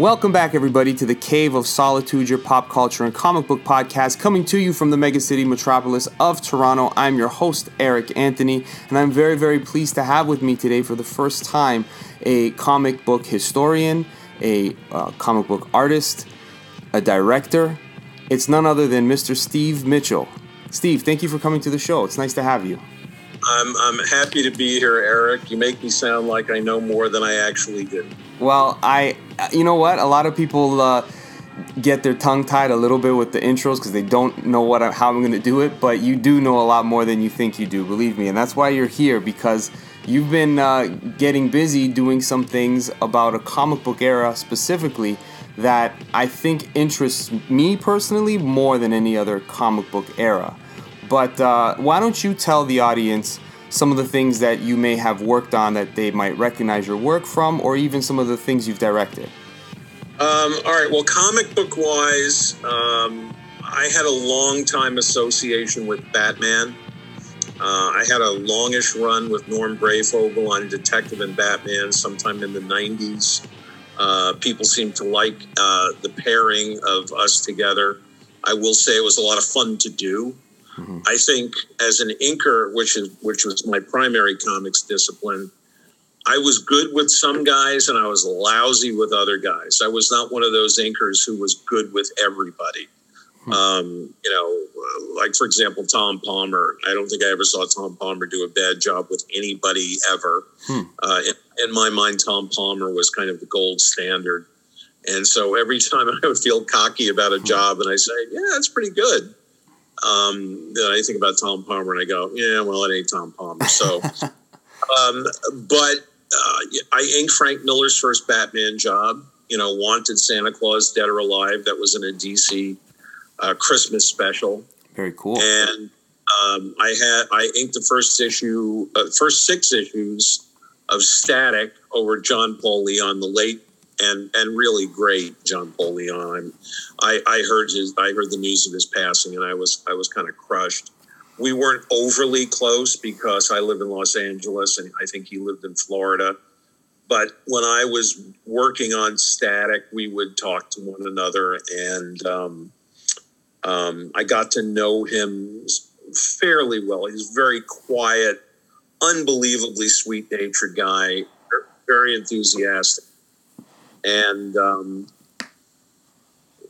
Welcome back, everybody, to the Cave of Solitude, your pop culture and comic book podcast, coming to you from the megacity metropolis of Toronto. I'm your host, Eric Anthony, and I'm very, very pleased to have with me today for the first time a comic book historian, a uh, comic book artist, a director. It's none other than Mr. Steve Mitchell. Steve, thank you for coming to the show. It's nice to have you. I'm, I'm happy to be here, Eric. You make me sound like I know more than I actually do. Well, I, you know what? A lot of people uh, get their tongue tied a little bit with the intros because they don't know what I, how I'm going to do it. But you do know a lot more than you think you do, believe me, and that's why you're here because you've been uh, getting busy doing some things about a comic book era specifically that I think interests me personally more than any other comic book era. But uh, why don't you tell the audience some of the things that you may have worked on that they might recognize your work from, or even some of the things you've directed? Um, all right. Well, comic book wise, um, I had a long time association with Batman. Uh, I had a longish run with Norm Breyfogle on Detective and Batman sometime in the 90s. Uh, people seemed to like uh, the pairing of us together. I will say it was a lot of fun to do. Mm-hmm. I think as an inker, which is which was my primary comics discipline, I was good with some guys and I was lousy with other guys. I was not one of those inkers who was good with everybody. Hmm. Um, you know, like for example, Tom Palmer. I don't think I ever saw Tom Palmer do a bad job with anybody ever. Hmm. Uh, in, in, my mind, Tom Palmer was kind of the gold standard. And so every time I would feel cocky about a hmm. job and I say, yeah, that's pretty good, um, I think about Tom Palmer and I go, yeah, well, it ain't Tom Palmer. So, um, but uh, I inked Frank Miller's first Batman job. You know, Wanted Santa Claus, Dead or Alive. That was in a DC uh, Christmas special. Very cool. And um, I had I inked the first issue, uh, first six issues of Static over John Paul Leon, the late and and really great John Paul Leon. I, I heard his I heard the news of his passing, and I was I was kind of crushed. We weren't overly close because I live in Los Angeles, and I think he lived in Florida. But when I was working on Static, we would talk to one another, and um, um, I got to know him fairly well. He's very quiet, unbelievably sweet natured guy, very enthusiastic and um,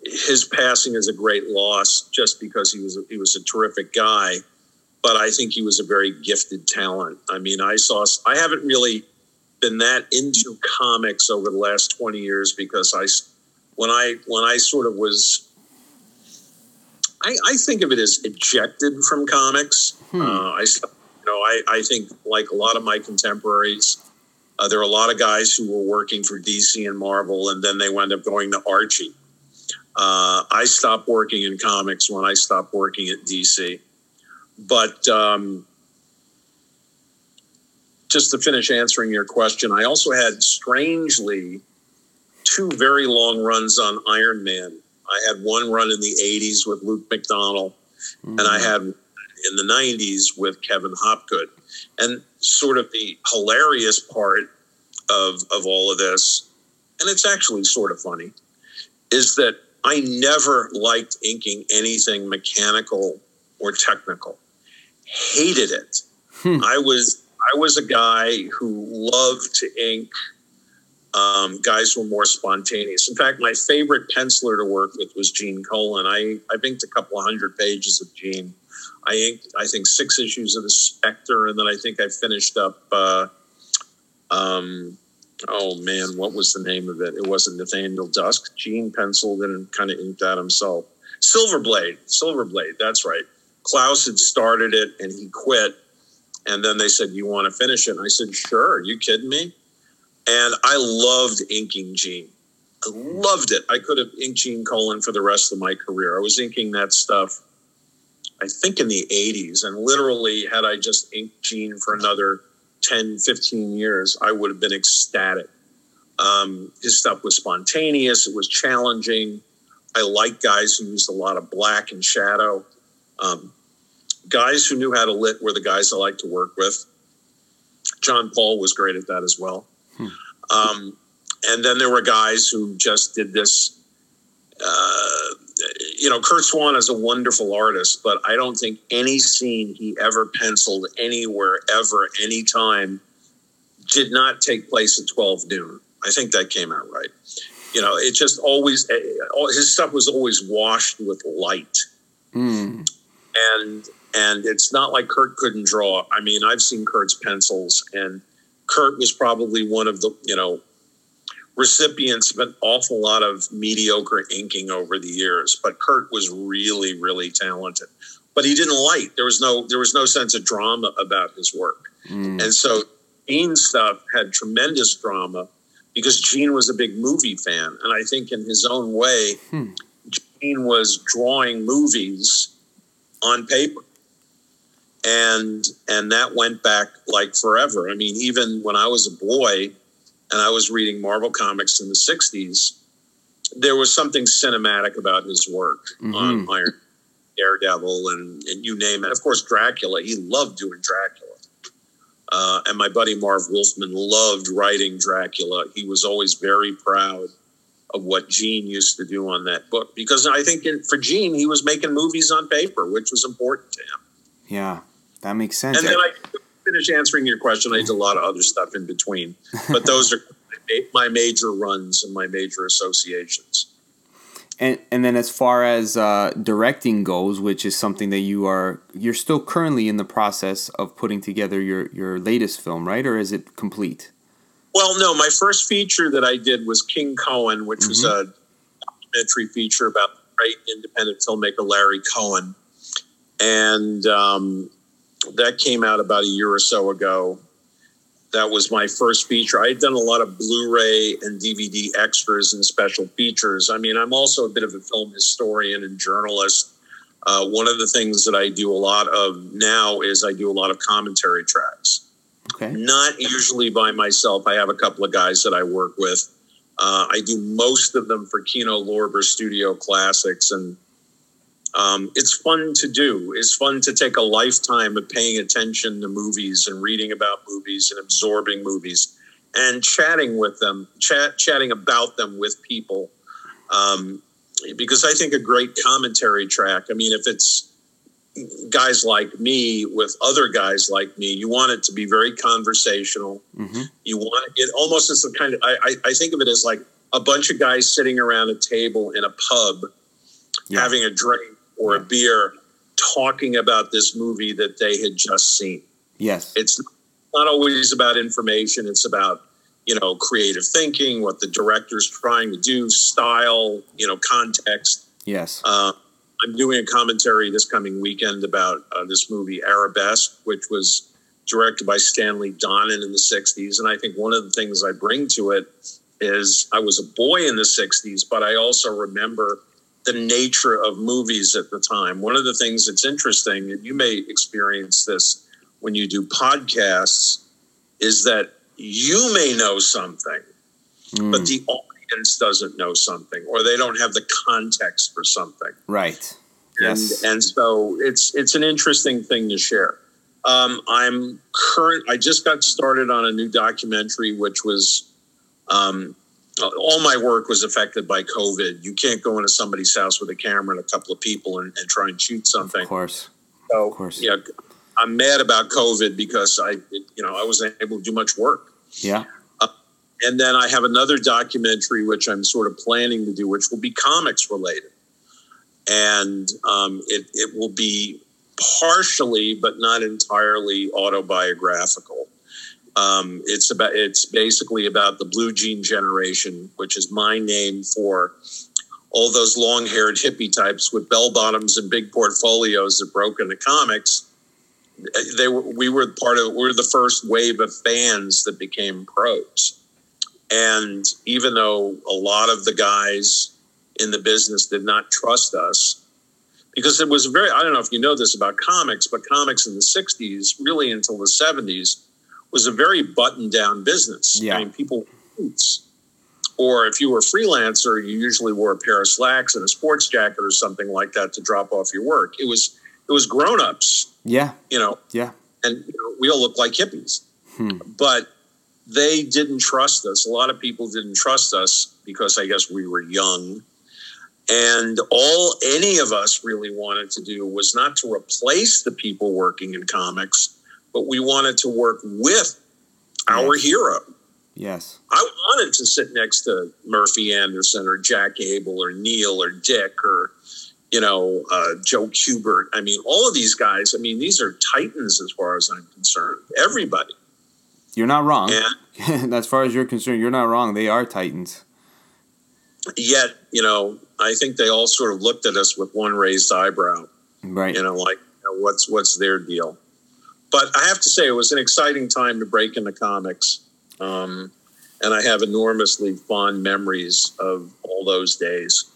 his passing is a great loss just because he was a, he was a terrific guy but I think he was a very gifted talent. I mean, I saw I haven't really been that into comics over the last 20 years because I when I when I sort of was I, I think of it as ejected from comics. Hmm. Uh, I you know I, I think like a lot of my contemporaries uh, there are a lot of guys who were working for DC and Marvel, and then they wound up going to Archie. Uh, I stopped working in comics when I stopped working at DC. But um, just to finish answering your question, I also had strangely two very long runs on Iron Man. I had one run in the 80s with Luke McDonnell, mm-hmm. and I mm. had in the 90s with Kevin Hopgood. And sort of the hilarious part of, of all of this, and it's actually sort of funny, is that I never liked inking anything mechanical or technical. Hated it. Hmm. I was I was a guy who loved to ink um, guys who were more spontaneous. In fact, my favorite penciler to work with was Gene Colan. I, I inked a couple of hundred pages of Gene. I inked, I think, six issues of the Spectre, and then I think I finished up. Uh, um, oh man, what was the name of it? It wasn't Nathaniel Dusk. Gene penciled and kind of inked that himself. Silverblade, Silverblade. That's right. Klaus had started it and he quit, and then they said, "You want to finish it?" And I said, "Sure." Are you kidding me? And I loved inking Gene. I loved it. I could have inked Gene Colan for the rest of my career. I was inking that stuff I think in the 80s. And literally, had I just inked Gene for another 10, 15 years, I would have been ecstatic. Um, his stuff was spontaneous, it was challenging. I like guys who used a lot of black and shadow. Um, guys who knew how to lit were the guys I like to work with. John Paul was great at that as well. Hmm. Um, and then there were guys who just did this. Uh, you know, Curt Swan is a wonderful artist, but I don't think any scene he ever penciled anywhere, ever, anytime, did not take place at 12 noon. I think that came out right. You know, it just always, eh, his stuff was always washed with light. Mm. And, and it's not like Curt couldn't draw. I mean, I've seen Curt's pencils, and Curt was probably one of the, you know, recipients of an awful lot of mediocre inking over the years, but Curt was really, really talented. But he didn't light. There was no there was no sense of drama about his work. Mm. And so Gene's stuff had tremendous drama because Gene was a big movie fan. And I think in his own way, Hmm. Gene was drawing movies on paper. And and that went back like forever. I mean, even when I was a boy, and I was reading Marvel comics in the 60s, there was something cinematic about his work Mhm. on Iron Daredevil and, and you name it. Of course, Dracula. He loved doing Dracula. Uh, and my buddy Marv Wolfman loved writing Dracula. He was always very proud of what Gene used to do on that book because I think in, for Gene, he was making movies on paper, which was important to him. Yeah, that makes sense. And then I finish answering your question. I did a lot of other stuff in between, but those are my major runs and my major associations. And and then as far as uh, directing goes, which is something that you are you're still currently in the process of putting together your your latest film, right? Or is it complete? Well, no, my first feature that I did was King Cohen, which was a documentary feature about the great independent filmmaker Larry Cohen, and um, that came out about a year or so ago. That was my first feature. I had done a lot of Blu-ray and DVD extras and special features. I mean, I'm also a bit of a film historian and journalist. Uh, one of the things that I do a lot of now is I do a lot of commentary tracks Okay. not usually by myself. I have a couple of guys that I work with. Uh, I do most of them for Kino Lorber Studio Classics, and um, it's fun to do. It's fun to take a lifetime of paying attention to movies and reading about movies and absorbing movies and chatting with them, chat, chatting about them with people. Um, because I think a great commentary track. I mean, if it's guys like me with other guys like me, you want it to be very conversational. hmm You want it almost as a kind of, I, I, I think of it as like a bunch of guys sitting around a table in a pub Yeah. having a drink or a beer, talking about this movie that they had just seen. Yes. It's not always about information, it's about you know creative thinking, what the director's trying to do, style, you know, context. Yes. Uh, I'm doing a commentary this coming weekend about uh, this movie Arabesque, which was directed by Stanley Donen in the 60s. And I think one of the things I bring to it is I was a boy in the 60s, but I also remember the nature of movies at the time. One of the things that's interesting, and you may experience this when you do podcasts, is that you may know something Mm, but the audience doesn't know something or they don't have the context for something right. and Yes. and so it's it's an interesting thing to share um, i'm current i just got started on a new documentary which was um, all my work was affected by covid you can't go into somebody's house with a camera and a couple of people and, and try and shoot something Of course. so of course. yeah i'm mad about covid because i you know i wasn't able to do much work Yeah. and then I have another documentary which I'm sort of planning to do, which will be comics related, and um, it it will be partially, but not entirely, autobiographical. Um, it's about it's basically about the blue jean generation, which is my name for all those long haired hippie types with bell bottoms and big portfolios that broke into comics. They were we were part of we were the first wave of fans that became pros. And even though a lot of the guys in the business did not trust us, because it was very, I don't know if you know this about comics, but comics in the 60s, really until the 70s, was a very buttoned down business. Yeah. I mean, people boots. Or if you were a freelancer, you usually wore a pair of slacks and a sports jacket or something like that to drop off your work. It was it was grown ups, Yeah. you know, Yeah. and you know, we all look like hippies Hmm. but they didn't trust us. A lot of people didn't trust us because I guess we were young. And all any of us really wanted to do was not to replace the people working in comics, but we wanted to work with our Yes. hero. Yes. I wanted to sit next to Murphy Anderson or Jack Abel or Neal or Dick or, you know, uh, Joe Kubert. I mean, all of these guys, I mean, these are titans as far as I'm concerned. Everybody. You're not wrong. And as far as you're concerned, you're not wrong. They are Titans. yet, you know, I think they all sort of looked at us with one raised eyebrow, Right. you know, like, you know, what's, what's their deal? But I have to say, it was an exciting time to break into comics. Um, and I have enormously fond memories of all those days.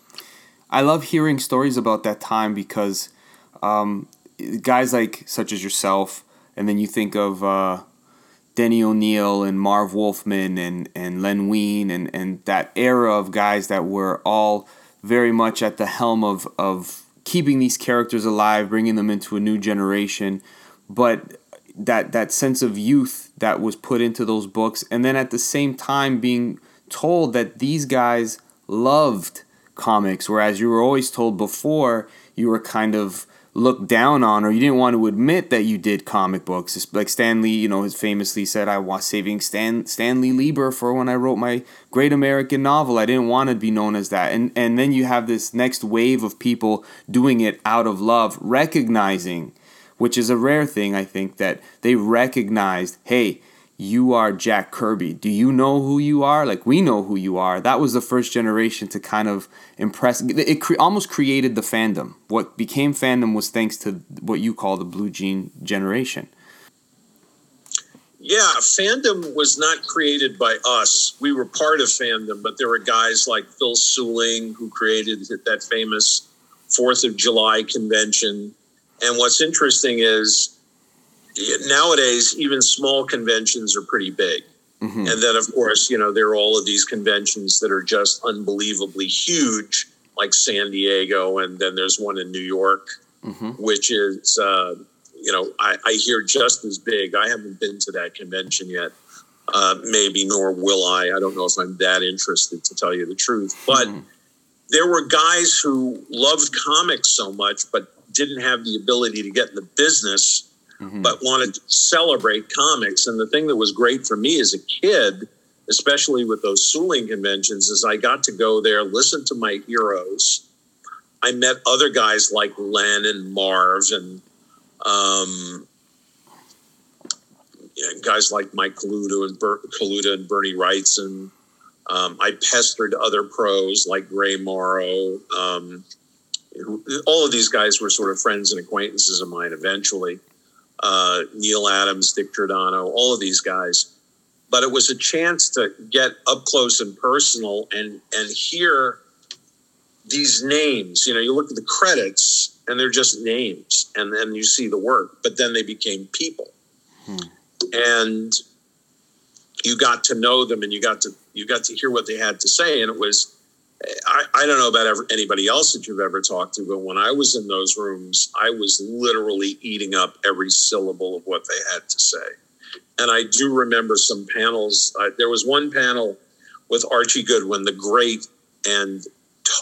I love hearing stories about that time because um, guys like such as yourself, and then you think of uh, Denny O'Neil and Marv Wolfman and, and Len Wein and, and that era of guys that were all very much at the helm of, of keeping these characters alive, bringing them into a new generation. But that that sense of youth that was put into those books and then at the same time being told that these guys loved comics whereas you were always told before you were kind of looked down on or you didn't want to admit that you did comic books. Like Stanley you know has famously said I was saving Stan Stanley Lieber for when I wrote my great American novel. I didn't want to be known as that. And and then you have this next wave of people doing it out of love recognizing which is a rare thing, I think, that they recognized, hey, you are Jack Kirby. Do you know who you are? Like, we know who you are. That was the first generation to kind of impress. It cre- almost created the fandom. What became fandom was thanks to what you call the blue jean generation. Yeah, fandom was not created by us. We were part of fandom, but there were guys like Phil Seuling who created that famous Fourth of July convention. And what's interesting is nowadays, even small conventions are pretty big. Mhm. And then, of course, you know, there are all of these conventions that are just unbelievably huge, like San Diego. And then there's one in New York, Mhm. which is, uh, you know, I, I hear just as big. I haven't been to that convention yet. Uh, maybe, nor will I. I don't know if I'm that interested to tell you the truth. But Mhm. there were guys who loved comics so much, but didn't have the ability to get in the business Mhm. but wanted to celebrate comics. And the thing that was great for me as a kid, especially with those Seuling conventions, is I got to go there, listen to my heroes. I met other guys like Len and Marv and um, yeah, guys like Mike Kaluta and Ber- Kaluta and Bernie Wrightson. Um, I pestered other pros like Gray Morrow. Um, all of these guys were sort of friends and acquaintances of mine eventually uh, Neal Adams, Dick Giordano, all of these guys. But it was a chance to get up close and personal and and hear these names. You know, you look at the credits and they're just names, and then you see the work. But then they became people, Hmm. and you got to know them, and you got to you got to hear what they had to say, and it was. I, I don't know about ever, anybody else that you've ever talked to, but when I was in those rooms, I was literally eating up every syllable of what they had to say. And I do remember some panels. Uh, there was one panel with Archie Goodwin, the great and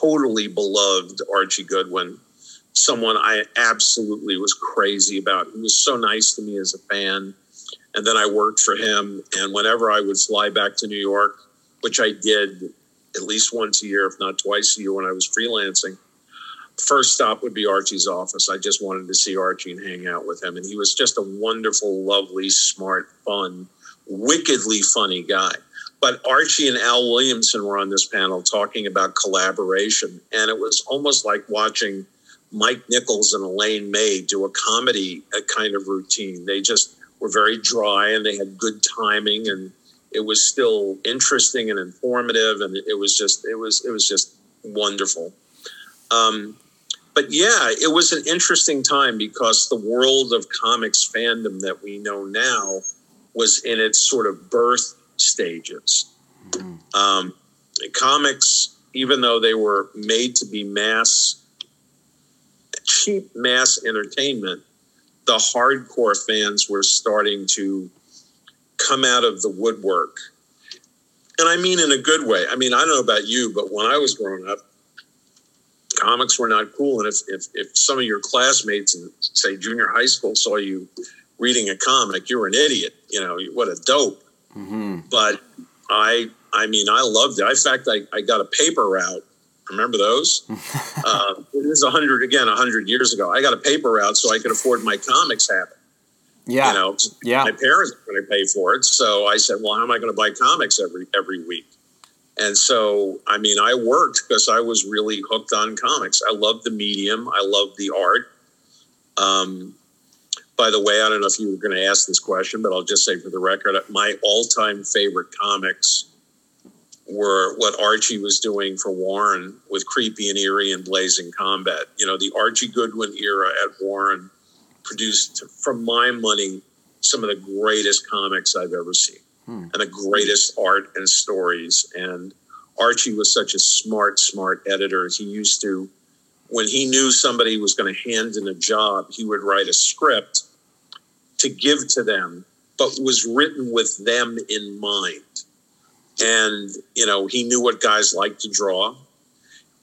totally beloved Archie Goodwin, someone I absolutely was crazy about. He was so nice to me as a fan. And then I worked for him. And whenever I would fly back to New York, which I did at least once a year, if not twice a year when I was freelancing. First stop would be Archie's office. I just wanted to see Archie and hang out with him. And he was just a wonderful, lovely, smart, fun, wickedly funny guy. But Archie and Al Williamson were on this panel talking about collaboration. And it was almost like watching Mike Nichols and Elaine May do a comedy a kind of routine. They just were very dry and they had good timing and it was still interesting and informative and it was just it was it was just wonderful. Um, but yeah it was an interesting time because the world of comics fandom that we know now was in its sort of birth stages. Um, comics even though they were made to be mass cheap mass entertainment the hardcore fans were starting to come out of the woodwork. And I mean in a good way. I mean, I don't know about you, but when I was growing up, comics were not cool. And if, if, if some of your classmates in, say, junior high school saw you reading a comic, you were an idiot. You know, what a dope. Mm-hmm. But I, I mean, I loved it. In fact, I, I got a paper route. Remember those? uh, it was a hundred again, a hundred years ago. I got a paper route so I could afford my comics habit. Yeah. You know, yeah. my parents are going to pay for it. So I said, well, how am I going to buy comics every, every week? And so, I mean, I worked because I was really hooked on comics. I love the medium. I love the art. Um, by the way, I don't know if you were going to ask this question, but I'll just say for the record, my all-time favorite comics were what Archie was doing for Warren with Creepy and Eerie and Blazing Combat. You know, the Archie Goodwin era at Warren produced, for my money, some of the greatest comics I've ever seen hmm. and the greatest art and stories. And Archie was such a smart, smart editor. He used to, when he knew somebody was going to hand in a job, he would write a script to give to them, but was written with them in mind. And, you know, he knew what guys like to draw.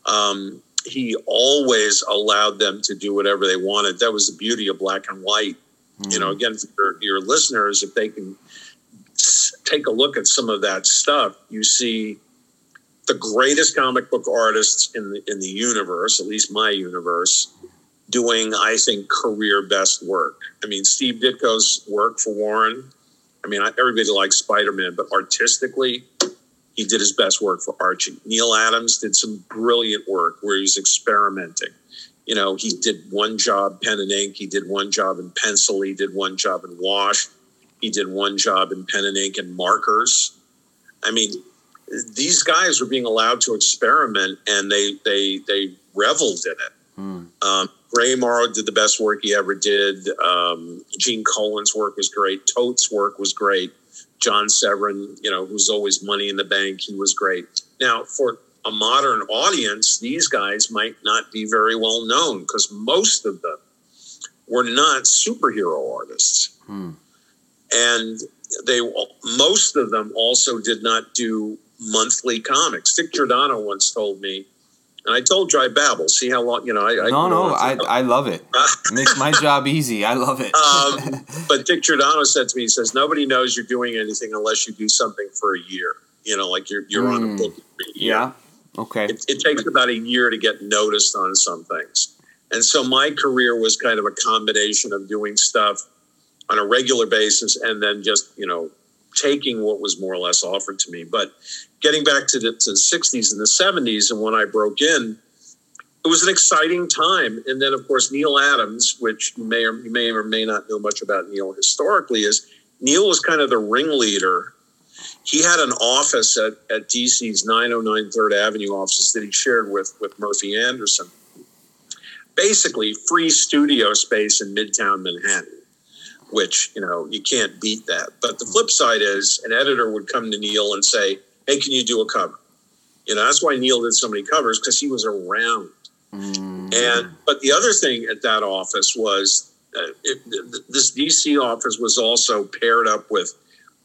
Um, he always allowed them to do whatever they wanted. That was the beauty of black and white. Mm. You know, hmm. again, for your, your listeners, if they can take a look at some of that stuff, you see the greatest comic book artists in the in the universe, at least my universe, doing I think career best work. I mean, Steve Ditko's work for Warren. I mean, everybody likes Spider Man, but artistically, he did his best work for Archie. Neal Adams did some brilliant work where he was experimenting. You know, he did one job pen and ink, he did one job in pencil, he did one job in wash, he did one job in pen and ink and markers. I mean, these guys were being allowed to experiment and they they they reveled in it. Hmm. Um, Gray Morrow did the best work he ever did. Um, Gene Colan's work was great. Toth's work was great. John Severin, you know, who's always money in the bank, he was great. Now, for a modern audience, these guys might not be very well known because most of them were not superhero artists. Hmm. And they most of them also did not do monthly comics. Dick Giordano once told me and I told you I babble. See how long, you know, I. No, I, no, I, I love it. it. Makes my job easy. I love it. um, but Dick Giordano said to me, he says, nobody knows you're doing anything unless you do something for a year. You know, like you're, you're mm, on a hmm. book Yeah. Okay. It, it takes about a year to get noticed on some things. And so my career was kind of a combination of doing stuff on a regular basis and then just, you know, taking what was more or less offered to me. But getting back to the, to the 60s and the 70s and when I broke in, it was an exciting time. And then, of course, Neal Adams, which you may or you may or may not know much about Neal historically, is Neal was kind of the ringleader. He had an office at, at DC's 909 Third Avenue offices that he shared with, with Murphy Anderson. Basically, free studio space in Midtown Manhattan which you know you can't beat that. But the flip side is an editor would come to Neal and say, hey, can you do a cover? You know, that's why Neal did so many covers because he was around. Mm. And but the other thing at that office was uh, it, this DC office was also paired up with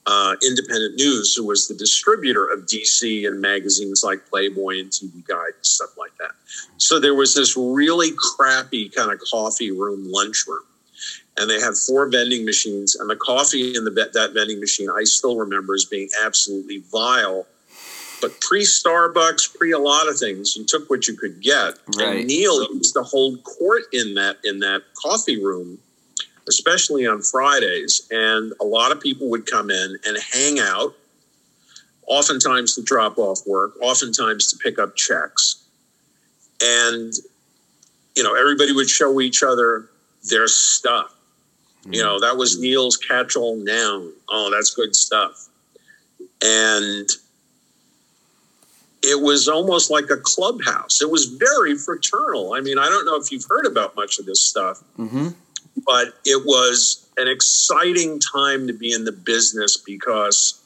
uh, Independent News, who was the distributor of DC and magazines like Playboy and TV Guide and stuff like that. So there was this really crappy kind of coffee room, lunchroom. And they had four vending machines, and the coffee in the that vending machine I still remember as being absolutely vile but pre Starbucks, pre a lot of things, you took what you could get. Right. And neil used to hold court in that in that coffee room, especially on Fridays. And a lot of people would come in and hang out, oftentimes to drop off work, oftentimes to pick up checks. And you know, everybody would show each other their stuff. You know, that was Neal's catch-all noun. Oh, that's good stuff. And it was almost like a clubhouse. It was very fraternal. I mean, I don't know if you've heard about much of this stuff, mm-hmm. but it was an exciting time to be in the business because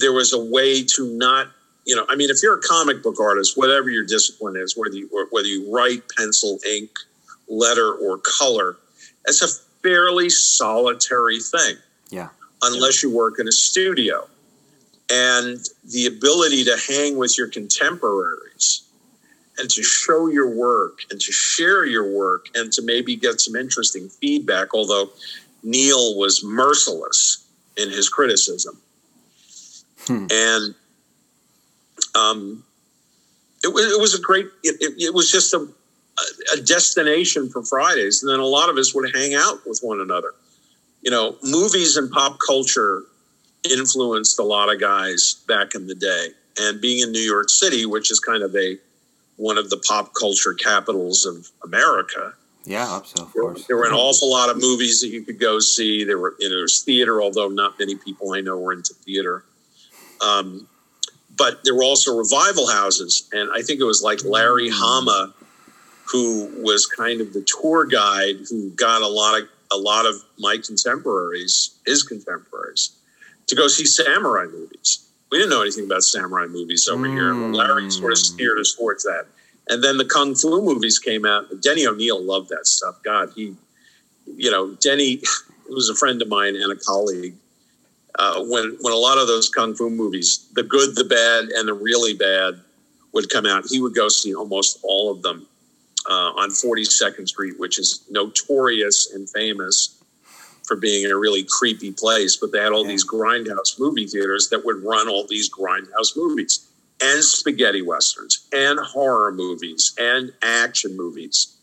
there was a way to not, you know, I mean, if you're a comic book artist, whatever your discipline is, whether you, whether you write, pencil, ink, letter, or color, it's a fairly solitary thing. Yeah. unless you work in a studio. And the ability to hang with your contemporaries and to show your work and to share your work and to maybe get some interesting feedback, although Neal was merciless in his criticism. Hmm. And um, it, was, it was a great, it, it, it was just a, a destination for Fridays. And then a lot of us would hang out with one another. You know, movies and pop culture influenced a lot of guys back in the day. And being in New York City, which is kind of a one of the pop culture capitals of America. Yeah, so, of course. There, there, were an awful lot of movies that you could go see. There were you know, there was theater, although not many people I know were into theater. Um, but there were also revival houses, and I think it was like Larry. Hama who was kind of the tour guide who got a lot of a lot of my contemporaries, his contemporaries, to go see samurai movies. We didn't know anything about samurai movies over mm. here. Larry sort of steered us towards that. And then the kung fu movies came out. Denny O'Neil loved that stuff. God, he, you know, Denny was a friend of mine and a colleague. Uh, when when a lot of those kung fu movies, the good, the bad, and the really bad, would come out, he would go see almost all of them uh, on 42nd Street, which is notorious and famous for being a really creepy place. But they had all yeah. these grindhouse movie theaters that would run all these grindhouse movies and spaghetti westerns and horror movies and action movies.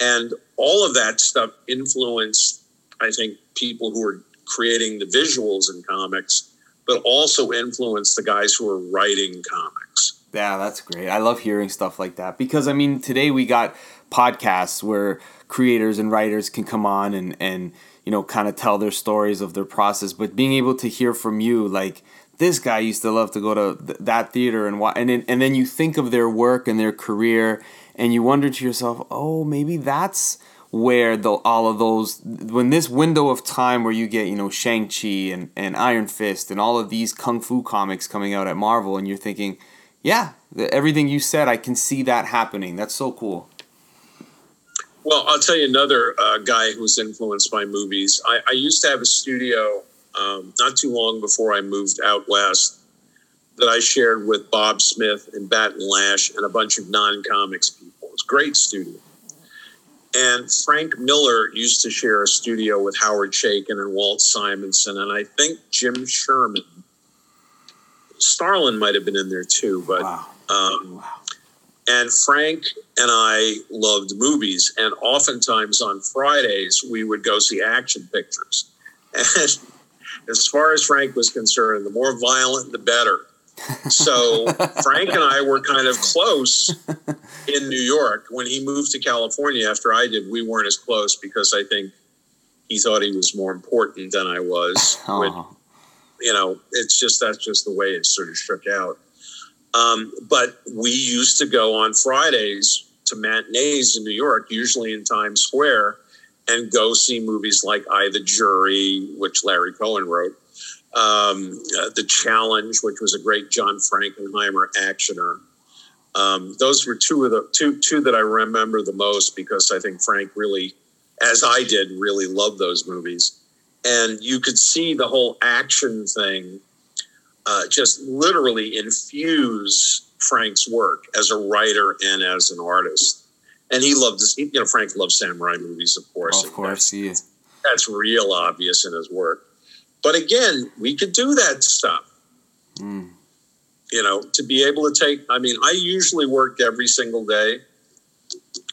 And all of that stuff influenced, I think, people who were creating the visuals in comics, but also influenced the guys who were writing comics. Yeah, that's great. I love hearing stuff like that because I mean, today we got podcasts where creators and writers can come on and and you know kind of tell their stories of their process, but being able to hear from you like this guy used to love to go to th- that theater and why, and then, and then you think of their work and their career and you wonder to yourself, "Oh, maybe that's where the all of those when this window of time where you get you know Shang Chi and and Iron Fist and all of these kung fu comics coming out at Marvel, and you're thinking, yeah, everything you said, I can see that happening. That's so cool. Well, I'll tell you another uh, guy who's influenced by movies. I, I used to have a studio um, not too long before I moved out west that I shared with Bob Smith and Bat and Lash and a bunch of non comics people. It's a great studio. And Frank Miller used to share a studio with Howard Chaykin and Walt Simonson, and I think Jim Sherman Starlin might have been in there too, but wow. Um, wow. and Frank and I loved movies, and oftentimes on Fridays we would go see action pictures. And as far as Frank was concerned, the more violent, the better. So Frank and I were kind of close in New York. When he moved to California after I did, we weren't as close because I think he thought he was more important than I was. Oh you know, it's just that's just the way it sort of shook out. Um, but we used to go on Fridays to matinees in New York, usually in Times Square, and go see movies like I, the Jury, which Larry Cohen wrote, um, uh, The Challenge, which was a great John Frankenheimer actioner. Um, those were two of the two two that I remember the most because I think Frank really, as I did, really loved those movies and you could see the whole action thing uh, just literally infuse Frank's work as a writer and as an artist. And he loved this. You know, Frank loves samurai movies, of course. Of course, he is. That's real obvious in his work. But again, we could do that stuff. Mm. You know, to be able to take. I mean, I usually worked every single day,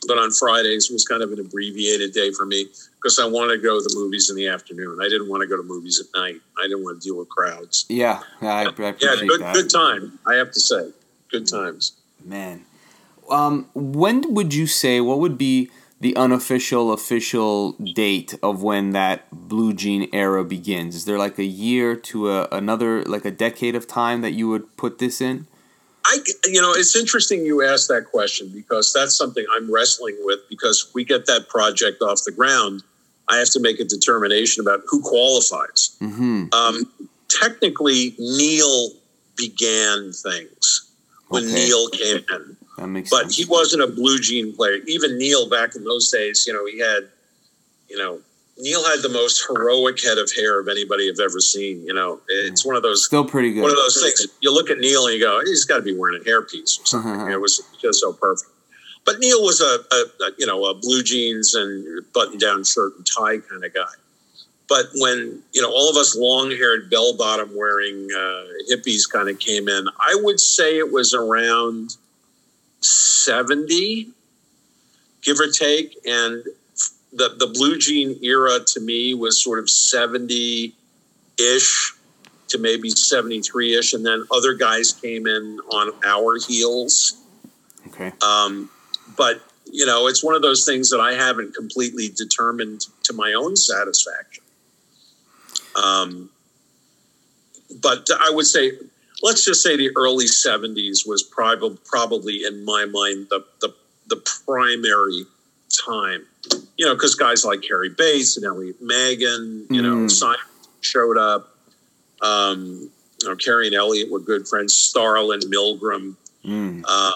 but on Fridays was kind of an abbreviated day for me because I wanted to go to the movies in the afternoon. I didn't want to go to movies at night. I didn't want to deal with crowds. Yeah, yeah, I, I yeah, good, that. good time. I have to say, good times. Man, um, when would you say what would be the unofficial official date of when that blue jean era begins? Is there like a year to a, another like a decade of time that you would put this in? I, you know, it's interesting you ask that question because that's something I'm wrestling with because we get that project off the ground. I have to make a determination about who qualifies. Mm-hmm. Um, technically, Neal began things when okay. Neal came in. That makes but sense. he wasn't a blue jean player. Even Neal back in those days, you know, he had, you know, Neal had the most heroic head of hair of anybody I've ever seen. You know, it's one of those Still pretty good. one of those things. You look at Neal and you go, he's got to be wearing a hairpiece or something. it was just so perfect. But Neal was a, a, a you know a blue jeans and button down shirt and tie kind of guy. But when you know all of us long haired bell bottom wearing uh, hippies kind of came in, I would say it was around seventy, give or take, and the the blue jean era to me was sort of seventy ish to maybe 73 ish. And then other guys came in on our heels. Okay. Um, but, you know, it's one of those things that I haven't completely determined to my own satisfaction. Um, but I would say, let's just say the early 70s was probably, probably in my mind, the, the, the primary time, you know, because guys like Cary Bates and Elliot Maggin, you know, Mm. Simon showed up. Um, you know, Cary and Elliot were good friends. Starlin, Milgrom, Mm. uh,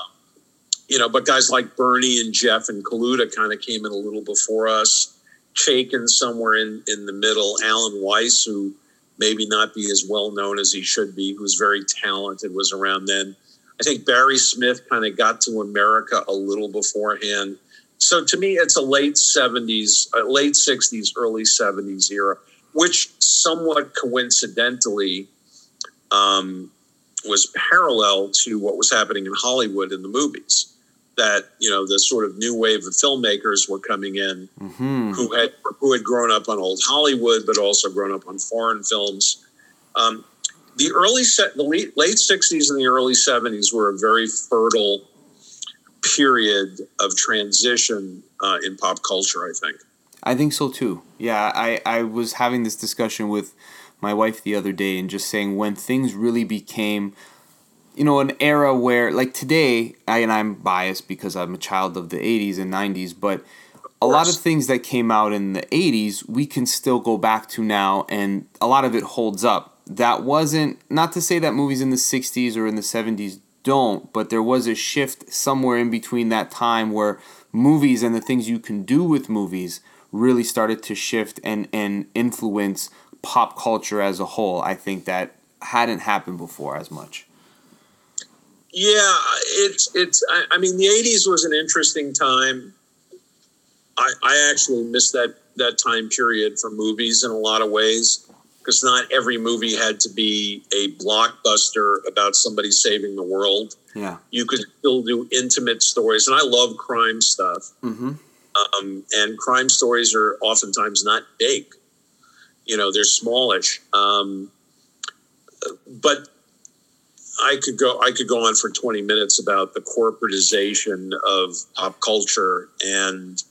you know, but guys like Bernie and Jeff and Kaluta kind of came in a little before us. Chaykin somewhere in, in the middle. Alan Weiss, who maybe not be as well known as he should be, who's very talented, was around then. I think Barry Smith kind of got to America a little beforehand. So to me, it's a late 70s, uh, late 60s, early 70s era, which somewhat coincidentally um, was parallel to what was happening in Hollywood in the movies. That you know, the sort of new wave of filmmakers were coming in hmm who had who had grown up on old Hollywood, but also grown up on foreign films. Um, the early set, the late, late '60s and the early '70s were a very fertile period of transition uh, in pop culture. I think. I think so too. Yeah, I, I was having this discussion with my wife the other day and just saying when things really became, you know, an era where, like today, I, and I'm biased because I'm a child of the 80s and 90s, but a lot of things that came out in the 80s, we can still go back to now, and a lot of it holds up. That wasn't, not to say that movies in the 60s or in the 70s don't, but there was a shift somewhere in between that time where movies and the things you can do with movies really started to shift and, and influence pop culture as a whole. I think that hadn't happened before as much. Yeah, it's it's. I, I mean, the '80s was an interesting time. I, I actually missed that that time period for movies in a lot of ways because not every movie had to be a blockbuster about somebody saving the world. Yeah. You could still do intimate stories, and I love crime stuff. Mm-hmm. Um, and crime stories are oftentimes not big. You know, they're smallish. Um, but I could go. I could go on for twenty minutes about the corporatization of pop culture, and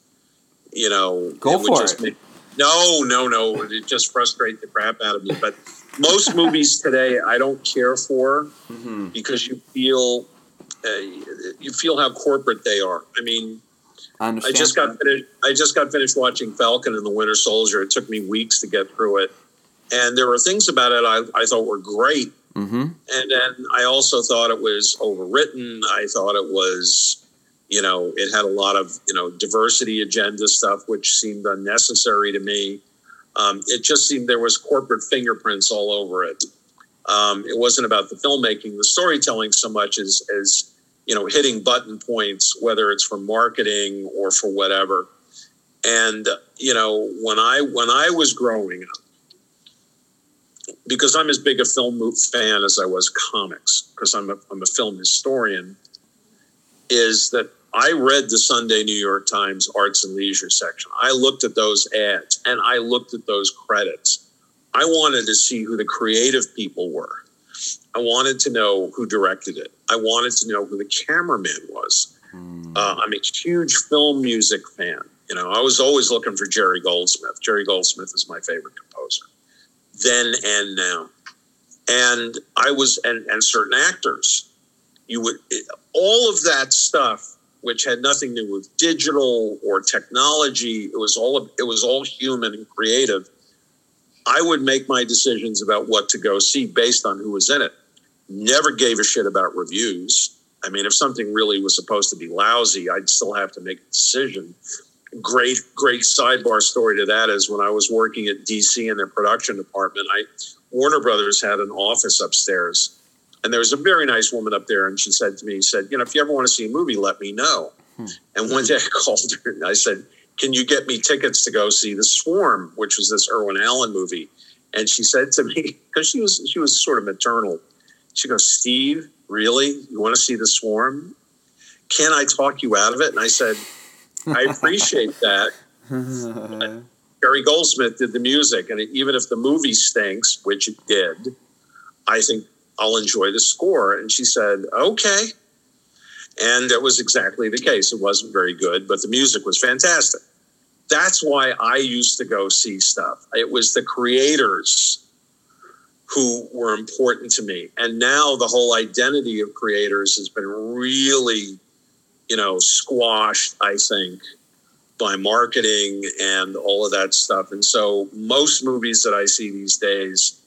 you know, Go would for just it. make- no, no, no. It just frustrates the crap out of me. But most movies today, I don't care for Mm-hmm. because you feel uh, you feel how corporate they are. I mean, I I just got finished. I just got finished watching Falcon and the Winter Soldier. It took me weeks to get through it, and there were things about it I, I thought were great, Mm-hmm. and then I also thought it was overwritten. I thought it was, you know, it had a lot of you know diversity agenda stuff, which seemed unnecessary to me. Um, it just seemed there was corporate fingerprints all over it. Um, it wasn't about the filmmaking, the storytelling so much as as you know hitting button points, whether it's for marketing or for whatever. And you know when I when I was growing up, because I'm as big a film fan as I was comics, because I'm a, I'm a film historian, is that I read the Sunday New York Times Arts and Leisure section. I looked at those ads and I looked at those credits. I wanted to see who the creative people were. I wanted to know who directed it. I wanted to know who the cameraman was. Mm. Uh, I'm a huge film music fan. You know, I was always looking for Jerry Goldsmith. Jerry Goldsmith is my favorite composer, then and now. And I was, and, and certain actors, you would, all of that stuff, which had nothing to do with digital or technology, it was all, it was all human and creative. I would make my decisions about what to go see based on who was in it. Never gave a shit about reviews. I mean, if something really was supposed to be lousy, I'd still have to make a decision. Great, great sidebar story to that is when I was working at DC in their production department, I Warner Brothers had an office upstairs. And there was a very nice woman up there, and she said to me, "He said, you know, if you ever want to see a movie, let me know." Hmm. And one day I called her and I said, "Can you get me tickets to go see The Swarm, which was this Irwin Allen movie?" And she said to me, because she was she was sort of maternal, she goes, "Steve, really? You want to see The Swarm? Can I talk you out of it?" And I said, "I appreciate that." Jerry Goldsmith did the music, and even if the movie stinks, which it did, I think I'll enjoy the score. And she said, "Okay." And that was exactly the case. It wasn't very good, but the music was fantastic. That's why I used to go see stuff. It was the creators who were important to me. And now the whole identity of creators has been really, you know, squashed, I think, by marketing and all of that stuff. And so most movies that I see these days,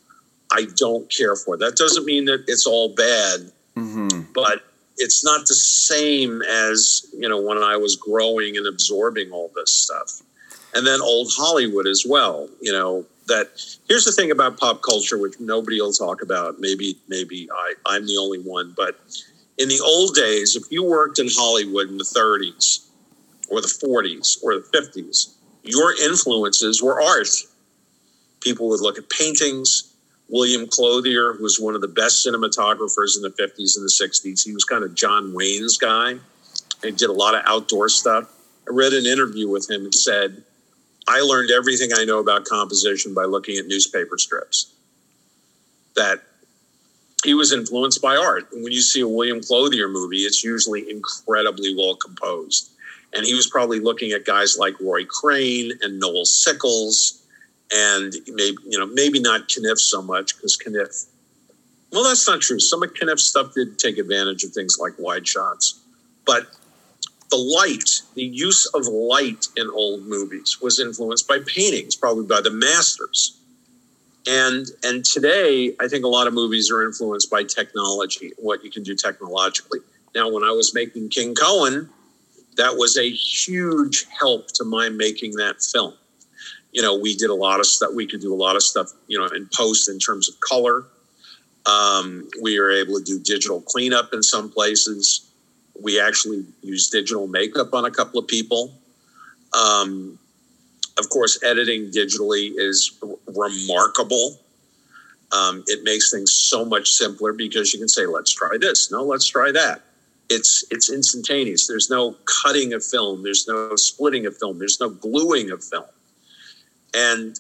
I don't care for. That doesn't mean that it's all bad, mm-hmm. but it's not the same as you know when I was growing and absorbing all this stuff. And then old Hollywood as well. You know that here's the thing about pop culture, which nobody will talk about. Maybe maybe I, I'm the only one, but in the old days, if you worked in Hollywood in the 30s or the 40s or the 50s, your influences were art. People would look at paintings, William Clothier, was one of the best cinematographers in the 50s and the 60s. He was kind of John Wayne's guy and did a lot of outdoor stuff. I read an interview with him and said, I learned everything I know about composition by looking at newspaper strips. That he was influenced by art. And when you see a William Clothier movie, it's usually incredibly well composed. And he was probably looking at guys like Roy Crane and Noel Sickles and maybe you know maybe not Caniff so much because Caniff. Well, that's not true. Some of Caniff's stuff did take advantage of things like wide shots, but the light, the use of light in old movies was influenced by paintings, probably by the masters. And and today, I think a lot of movies are influenced by technology, what you can do technologically. Now, when I was making King Cohen, that was a huge help to my making that film you know, we did a lot of stuff. We could do a lot of stuff, you know, in post in terms of color. Um, we were able to do digital cleanup in some places. We actually used digital makeup on a couple of people. Um, of course, editing digitally is r- remarkable. Um, it makes things so much simpler because you can say, "Let's try this." No, let's try that. It's it's instantaneous. There's no cutting of film. There's no splitting of film. There's no gluing of film. And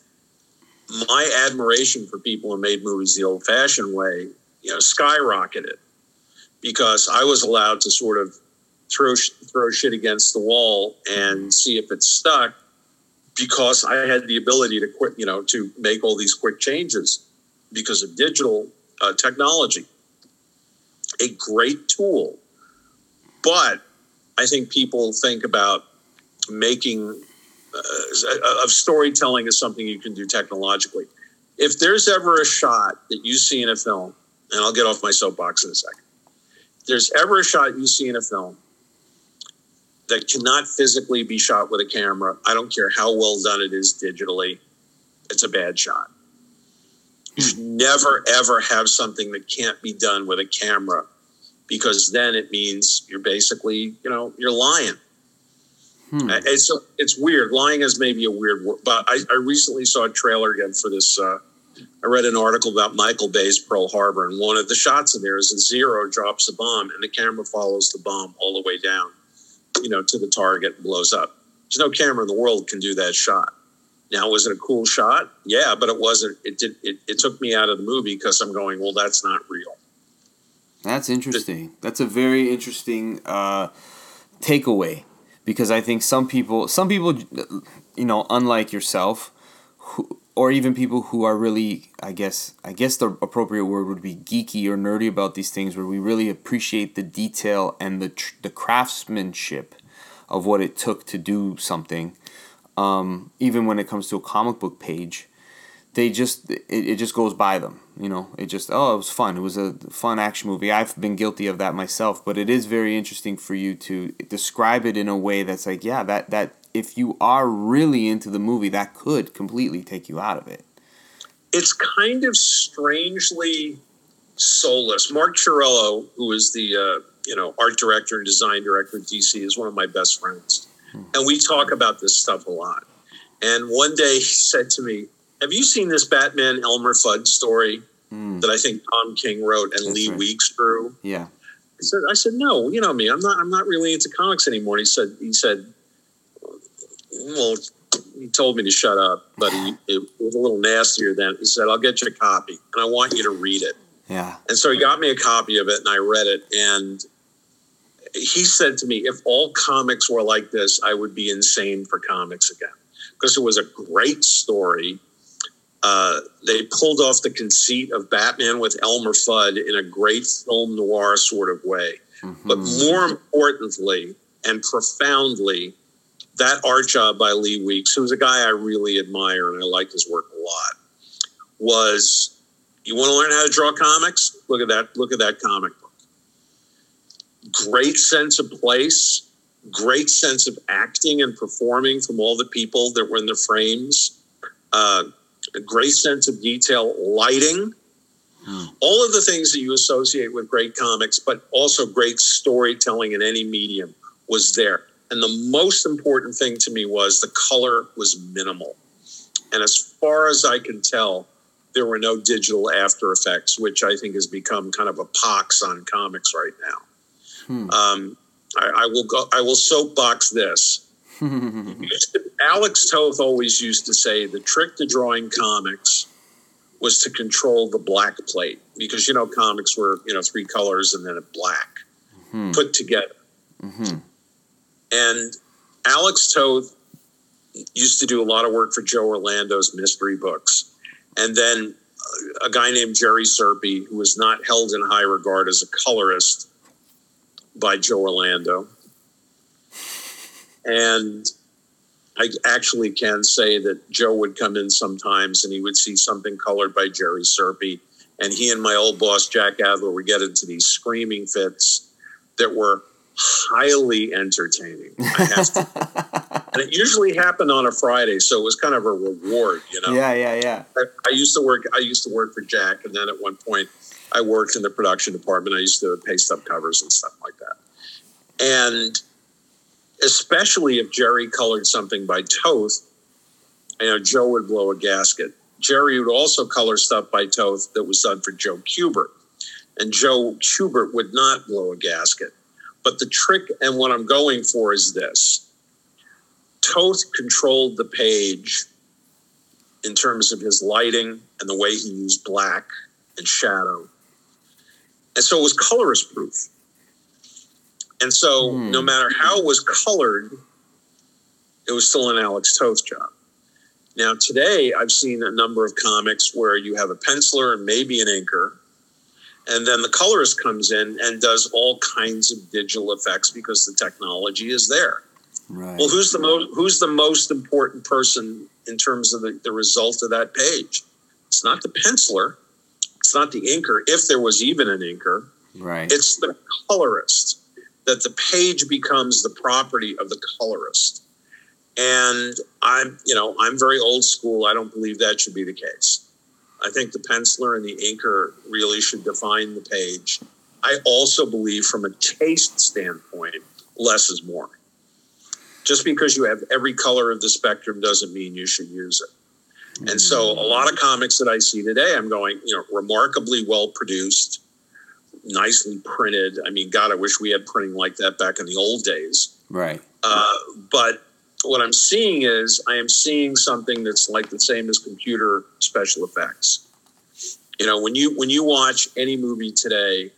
my admiration for people who made movies the old fashioned way, you know, skyrocketed because I was allowed to sort of throw throw shit against the wall and see if it stuck because I had the ability to quit, you know, to make all these quick changes because of digital uh, technology. A great tool, but I think people think about making uh, of storytelling is something you can do technologically. If there's ever a shot that you see in a film, and I'll get off my soapbox in a second. If there's ever a shot you see in a film that cannot physically be shot with a camera, I don't care how well done it is digitally, it's a bad shot. You should never ever have something that can't be done with a camera because then it means you're basically, you know, you're lying. Hmm. It's it's weird. Lying is maybe a weird word, but I, I recently saw a trailer again for this. Uh, I read an article about Michael Bay's Pearl Harbor, and one of the shots in there is a zero drops a bomb, and the camera follows the bomb all the way down, you know, to the target and blows up. There's no camera in the world can do that shot. Now, was it a cool shot? Yeah, but it wasn't. It did. It, it took me out of the movie because I'm going. Well, that's not real. That's interesting. That's a very interesting uh, takeaway because I think some people, some people, you know, unlike yourself, who, or even people who are really, I guess, I guess the appropriate word would be geeky or nerdy about these things, where we really appreciate the detail and the tr- the craftsmanship of what it took to do something. Um, even when it comes to a comic book page, they just it, it just goes by them you know? It just oh it was fun. It was a fun action movie. I've been guilty of that myself but it is very interesting for you to describe it in a way that's like yeah that that if you are really into the movie, that could completely take you out of it. It's kind of strangely soulless. Mark Chiarello, who is the uh, you know art director and design director at DC, is one of my best friends, hmm. and we talk about this stuff a lot. And one day he said to me, "Have you seen this Batman Elmer Fudd story mm. that I think Tom King wrote and That's Lee right. Weeks drew?" Yeah. I said, "I said no. You know me. I'm not. I'm not really into comics anymore." And he said, "He said, well." He told me to shut up, but he, it was a little nastier than He said, "I'll get you a copy, and I want you to read it." Yeah. And so he got me a copy of it, and I read it, and he said to me, if all comics were like this, I would be insane for comics again. Because it was a great story. Uh, they pulled off the conceit of Batman with Elmer Fudd in a great film noir sort of way. Mm-hmm. But more importantly and profoundly, that art job by Lee Weeks, who's a guy I really admire and I like his work a lot, was you want to learn how to draw comics? Look at that. Look at that comic book. great sense of place, great sense of acting and performing from all the people that were in the frames, uh, a great sense of detail, lighting, hmm. all of the things that you associate with great comics, but also great storytelling in any medium was there. And the most important thing to me was the color was minimal. And as far as I can tell, there were no digital after effects, which I think has become kind of a pox on comics right now. Hmm. Um, I, I, will go. I will soapbox this. Alex Toth always used to say the trick to drawing comics was to control the black plate because you know comics were you know three colors and then a black hmm put together. Mm-hmm. And Alex Toth used to do a lot of work for Joe Orlando's mystery books, and then uh, a guy named Jerry Serpe, who was not held in high regard as a colorist, by Joe Orlando. And I actually can say that Joe would come in sometimes and he would see something colored by Jerry Serpe. And he and my old boss, Jack Adler, would get into these screaming fits that were highly entertaining. and it usually happened on a Friday, so it was kind of a reward, you know. Yeah, yeah, yeah. I, I, used to work. I used to work for Jack, and then at one point, I worked in the production department. I used to paste up covers and stuff like that. And especially if Jerry colored something by Toth, you know, Joe would blow a gasket. Jerry would also color stuff by Toth that was done for Joe Kubert. And Joe Kubert would not blow a gasket. But the trick and what I'm going for is this Toth controlled the page in terms of his lighting and the way he used black and shadow and so it was colorist proof. And so mm. no matter how it was colored, it was still an Alex Toth job. Now, today, I've seen a number of comics where you have a penciler and maybe an inker, and then the colorist comes in and does all kinds of digital effects because the technology is there. Right. Well, who's the most who's the most important person in terms of the, the result of that page? It's not the penciler, it's not the inker, if there was even an inker. Right. It's the colorist. That the page becomes the property of the colorist. And I'm, you know, I'm very old school. I don't believe that should be the case. I think the penciler and the inker really should define the page. I also believe, from a taste standpoint, less is more. Just because you have every color of the spectrum doesn't mean you should use it. And so a lot of comics that I see today, I'm going, you know, remarkably well produced, nicely printed. I mean, God, I wish we had printing like that back in the old days. Right. Uh, but what I'm seeing is I am seeing something that's like the same as computer special effects. You know, when you when you watch any movie today,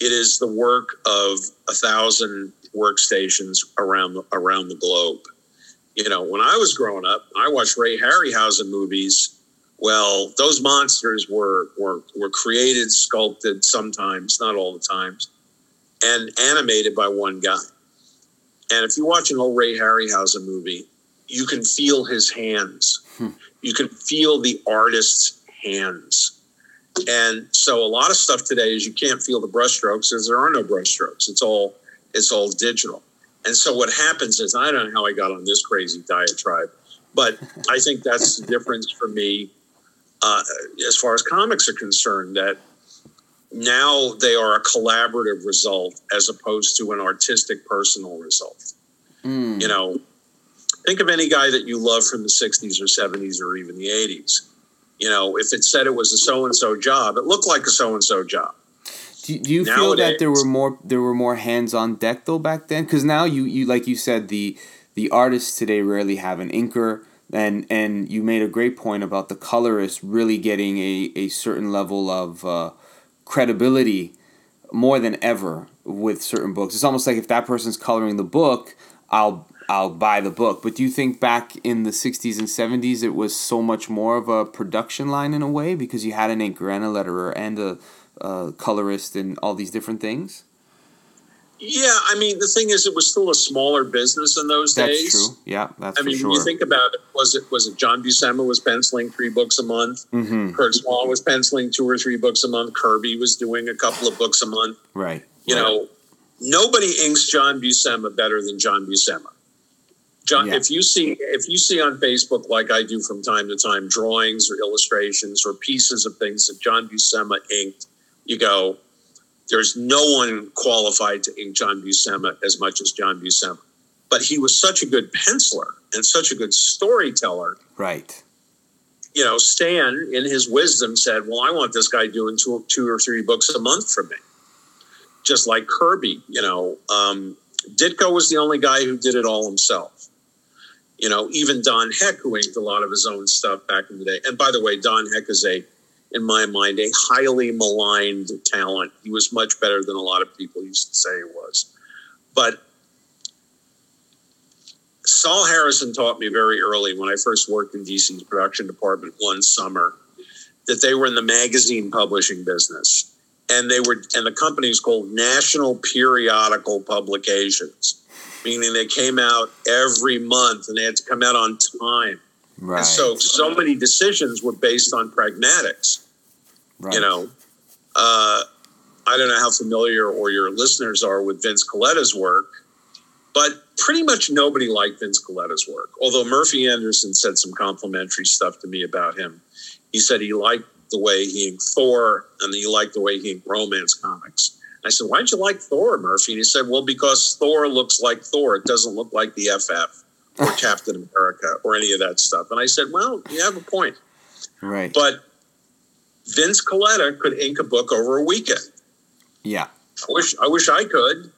it is the work of a thousand workstations around around the globe you know, when I was growing up, I watched Ray Harryhausen movies. Well, those monsters were were were created, sculpted sometimes, not all the times, and animated by one guy. And if you watch an old Ray Harryhausen movie, you can feel his hands. Hmm. You can feel the artist's hands. And so a lot of stuff today is you can't feel the brushstrokes because there are no brushstrokes. It's all it's all digital. And so what happens is I don't know how I got on this crazy diatribe, but I think that's the difference for me uh, as far as comics are concerned. That now they are a collaborative result as opposed to an artistic personal result. Mm. You know, think of any guy that you love from the 60s or 70s or even the 80s. You know, if it said it was a so and so job, it looked like a so and so job. Do, do you Nowadays, feel that there were more there were more hands on deck though back then? Because now you, you like you said the the artists today rarely have an inker and and you made a great point about the colorist really getting a, a certain level of uh, credibility more than ever with certain books. It's almost like if that person's coloring the book, I'll I'll buy the book. But do you think back in the 60s and 70s it was so much more of a production line in a way because you had an inker and a letterer and a, a colorist and all these different things? Yeah, I mean the thing is, it was still a smaller business in those that's days. That's true. Yeah, that's I mean, sure. you think about it, was it was it John Buscema was penciling three books a month? Mm-hmm. Curt Swan was penciling two or three books a month. Kirby was doing a couple of books a month. Right. You right. know, nobody inks John Buscema better than John Buscema. John, yeah. if you see if you see on Facebook, like I do from time to time, drawings or illustrations or pieces of things that John Buscema inked, you go, there's no one qualified to ink John Buscema as much as John Buscema. But he was such a good penciler and such a good storyteller. Right. You know, Stan, in his wisdom, said, Well, I want this guy doing two, two or three books a month for me. Just like Kirby, you know. Um, Ditko was the only guy who did it all himself. You know, even Don Heck, who inked a lot of his own stuff back in the day. And by the way, Don Heck is a in my mind, a highly maligned talent. He was much better than a lot of people used to say he was. But Sol Harrison taught me very early when I first worked in DC's production department one summer that they were in the magazine publishing business. And they were, and the company is called National Periodical Publications, meaning they came out every month and they had to come out on time. Right. And so, so many decisions were based on pragmatics. Right. You know, uh, I don't know how familiar or your listeners are with Vince Colletta's work, but pretty much nobody liked Vince Colletta's work. Although Murphy Anderson said some complimentary stuff to me about him. He said he liked the way he inked Thor and he liked the way he inked romance comics. I said, Why'd you like Thor, Murphy? And he said, Well, because Thor looks like Thor. It doesn't look like the FF or Captain America or any of that stuff. And I said, well, you have a point. Right. But Vince Colletta could ink a book over a weekend. Yeah. I wish I wish I could.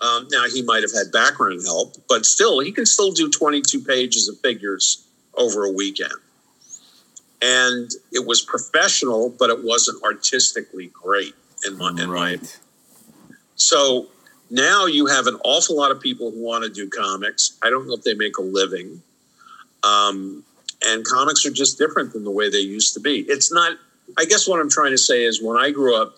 Um, now he might have had background help, but still, he can still do 22 pages of figures over a weekend. And it was professional, but it wasn't artistically great in my in right. my. So now you have an awful lot of people who want to do comics. I don't know if they make a living. Um, and comics are just different than the way they used to be. It's not, I guess what I'm trying to say is when I grew up,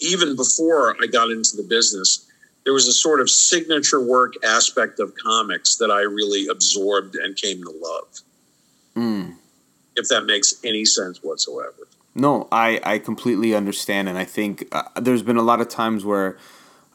even before I got into the business, there was a sort of signature work aspect of comics that I really absorbed and came to love. Mm. If that makes any sense whatsoever. No, I, I completely understand. And I think uh, there's been a lot of times where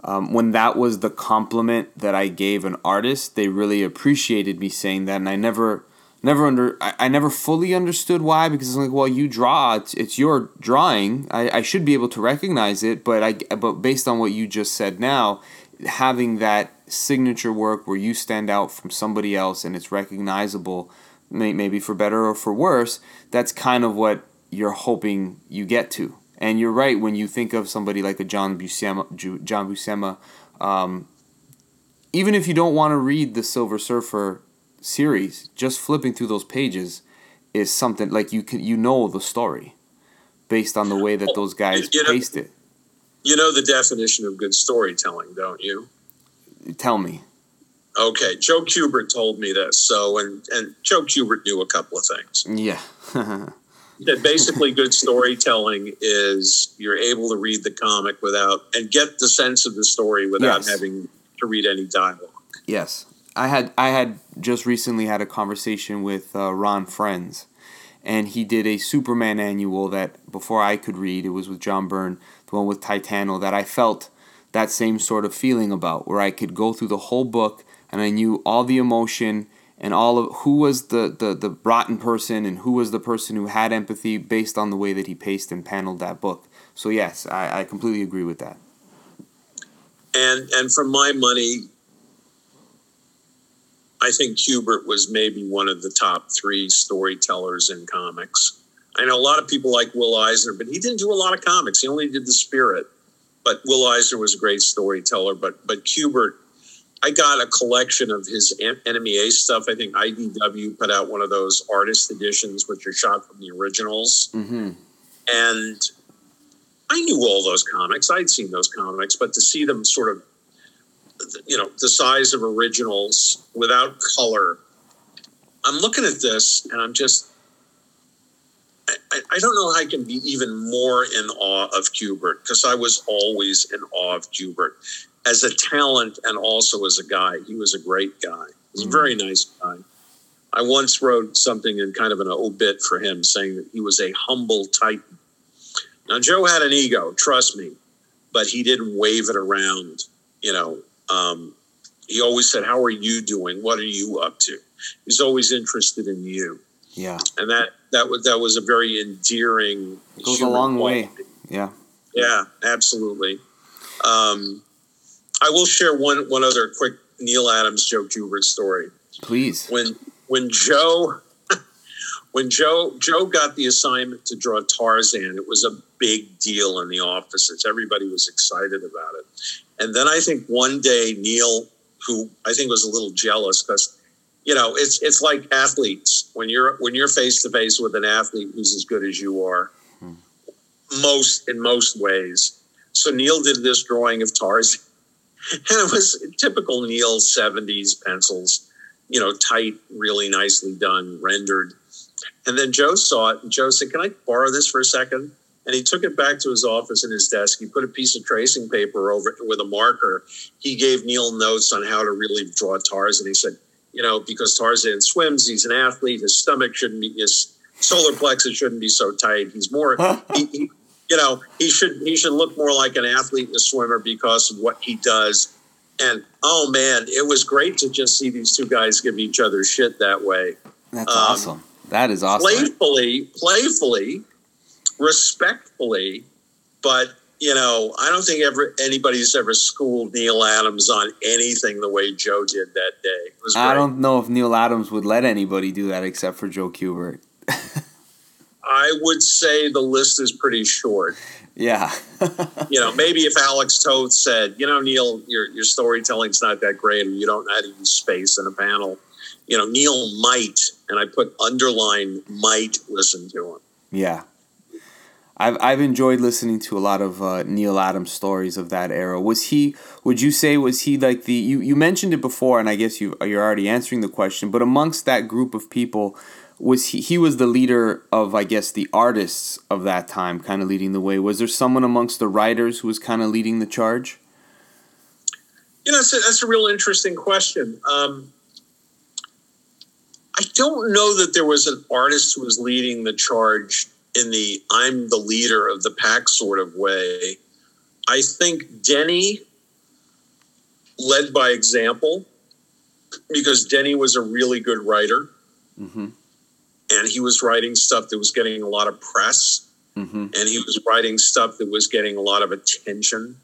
um, when that was the compliment that I gave an artist, they really appreciated me saying that, and I never, never under, I, I never fully understood why because it's like, well, you draw, it's, it's your drawing, I, I should be able to recognize it, but I, but based on what you just said now, having that signature work where you stand out from somebody else and it's recognizable, maybe for better or for worse, that's kind of what you're hoping you get to. And you're right when you think of somebody like a John Buscema, John Buscema, um, even if you don't want to read the Silver Surfer series, just flipping through those pages is something like you can you know the story based on the way that those guys you know, paced it. You know the definition of good storytelling, don't you? Tell me. Okay, Joe Kubert told me this. So, and and Joe Kubert knew a couple of things. Yeah. that basically good storytelling is you're able to read the comic without and get the sense of the story without yes. having to read any dialogue. Yes, I had I had just recently had a conversation with uh, Ron Frenz, and he did a Superman annual that before I could read. It was with John Byrne, the one with Titano that I felt that same sort of feeling about, where I could go through the whole book and I knew all the emotion and all of who was the, the, the rotten person and who was the person who had empathy based on the way that he paced and paneled that book. So yes, I, I completely agree with that. And and for my money, I think Kubert was maybe one of the top three storytellers in comics. I know a lot of people like Will Eisner, but he didn't do a lot of comics. He only did the Spirit. But Will Eisner was a great storyteller. But but Kubert, I got a collection of his Enemy Ace stuff. I think IDW put out one of those artist editions, which are shot from the originals. Mm-hmm. And I knew all those comics. I'd seen those comics, but to see them sort of you know the size of originals without color i'm looking at this and i'm just I, I don't know how I can be even more in awe of Kubert because I was always in awe of Kubert as a talent and also as a guy. He was a great guy. He was a very nice guy. I once wrote something in kind of an obit for him saying that he was a humble titan. Now, Joe had an ego, trust me, but he didn't wave it around, you know, um, he always said, "How are you doing? What are you up to?" He's always interested in you. Yeah, and that that was that was a very endearing. It goes a long way. Yeah. Yeah, absolutely. Um, I will share one one other quick Neal Adams Joe Kubert story. Please. When when Joe when Joe Joe got the assignment to draw Tarzan, it was a big deal in the offices. Everybody was excited about it. And then I think one day Neal, who I think was a little jealous because you know it's it's like athletes when you're when you're face to face with an athlete who's as good as you are, hmm. most in most ways. So Neal did this drawing of Tarzan, it was typical Neal '70s pencils, you know, tight, really nicely done, rendered. And then Joe saw it, and Joe said, "Can I borrow this for a second? and he took it back to his office in his desk. He put a piece of tracing paper over it with a marker. He gave Neal notes on how to really draw Tarzan. He said, you know, because Tarzan swims, he's an athlete. His stomach shouldn't be his solar plexus shouldn't be so tight. He's more, he, he, you know, he should he should look more like an athlete and a swimmer because of what he does. And oh man, it was great to just see these two guys give each other shit that way. That's um, awesome. That is awesome. Playfully, playfully, respectfully, but you know, I don't think ever anybody's ever schooled Neal Adams on anything the way Joe did that day. I don't know if Neal Adams would let anybody do that except for Joe Kubert. I would say the list is pretty short. Yeah. you know, maybe if Alex Toth said, you know, Neal, your your storytelling's not that great, or you don't know how to use space in a panel, you know, Neal might, and I put underline might listen to him. Yeah. I've I've enjoyed listening to a lot of uh, Neal Adams stories of that era. Was he? Would you say was he like the you, you mentioned it before, and I guess you you're already answering the question. But amongst that group of people, was he? He was the leader of I guess the artists of that time, kind of leading the way. Was there someone amongst the writers who was kind of leading the charge? You know, that's a, that's a real interesting question. Um, I don't know that there was an artist who was leading the charge in the I'm the leader of the pack sort of way. I think Denny led by example because Denny was a really good writer. Mm-hmm. And he was writing stuff that was getting a lot of press. Mm-hmm. And he was writing stuff that was getting a lot of attention.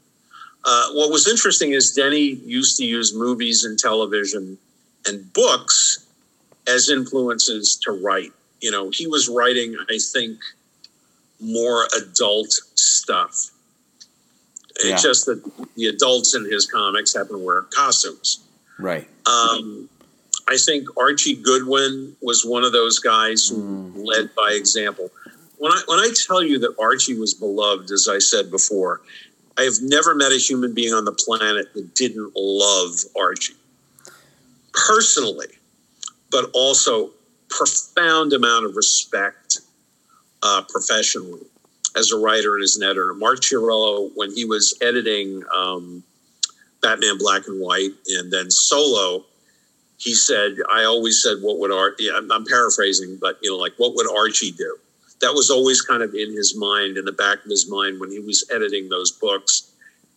Uh, what was interesting is Denny used to use movies and television and books as influences to write. You know, he was writing, I think, more adult stuff. Yeah. It's just that the adults in his comics happen to wear costumes. Right. Um, I think Archie Goodwin was one of those guys who mm. led by example. When I when I tell you that Archie was beloved, as I said before, I have never met a human being on the planet that didn't love Archie personally, but also profound amount of respect uh, professionally as a writer and as an editor. Mark Chiarello, when he was editing um, Batman Black and White and then Solo, he said, "I always said, what would? Yeah, I'm, I'm paraphrasing, but you know, like what would Archie do?" That was always kind of in his mind, in the back of his mind when he was editing those books.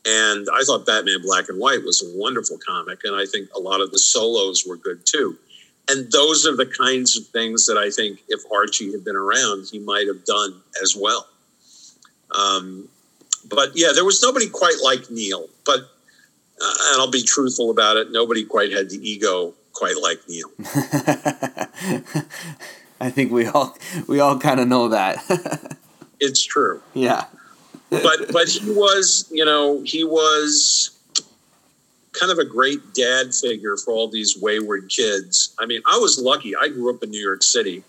And I thought Batman Black and White was a wonderful comic, and I think a lot of the solos were good too. And those are the kinds of things that I think if Archie had been around, he might have done as well. Um, but yeah, there was nobody quite like Neal. But uh, and I'll be truthful about it, nobody quite had the ego quite like Neal. I think we all we all kind of know that. it's true. Yeah. but but he was, you know, he was kind of a great dad figure for all these wayward kids. I mean, I was lucky. I grew up in New York City.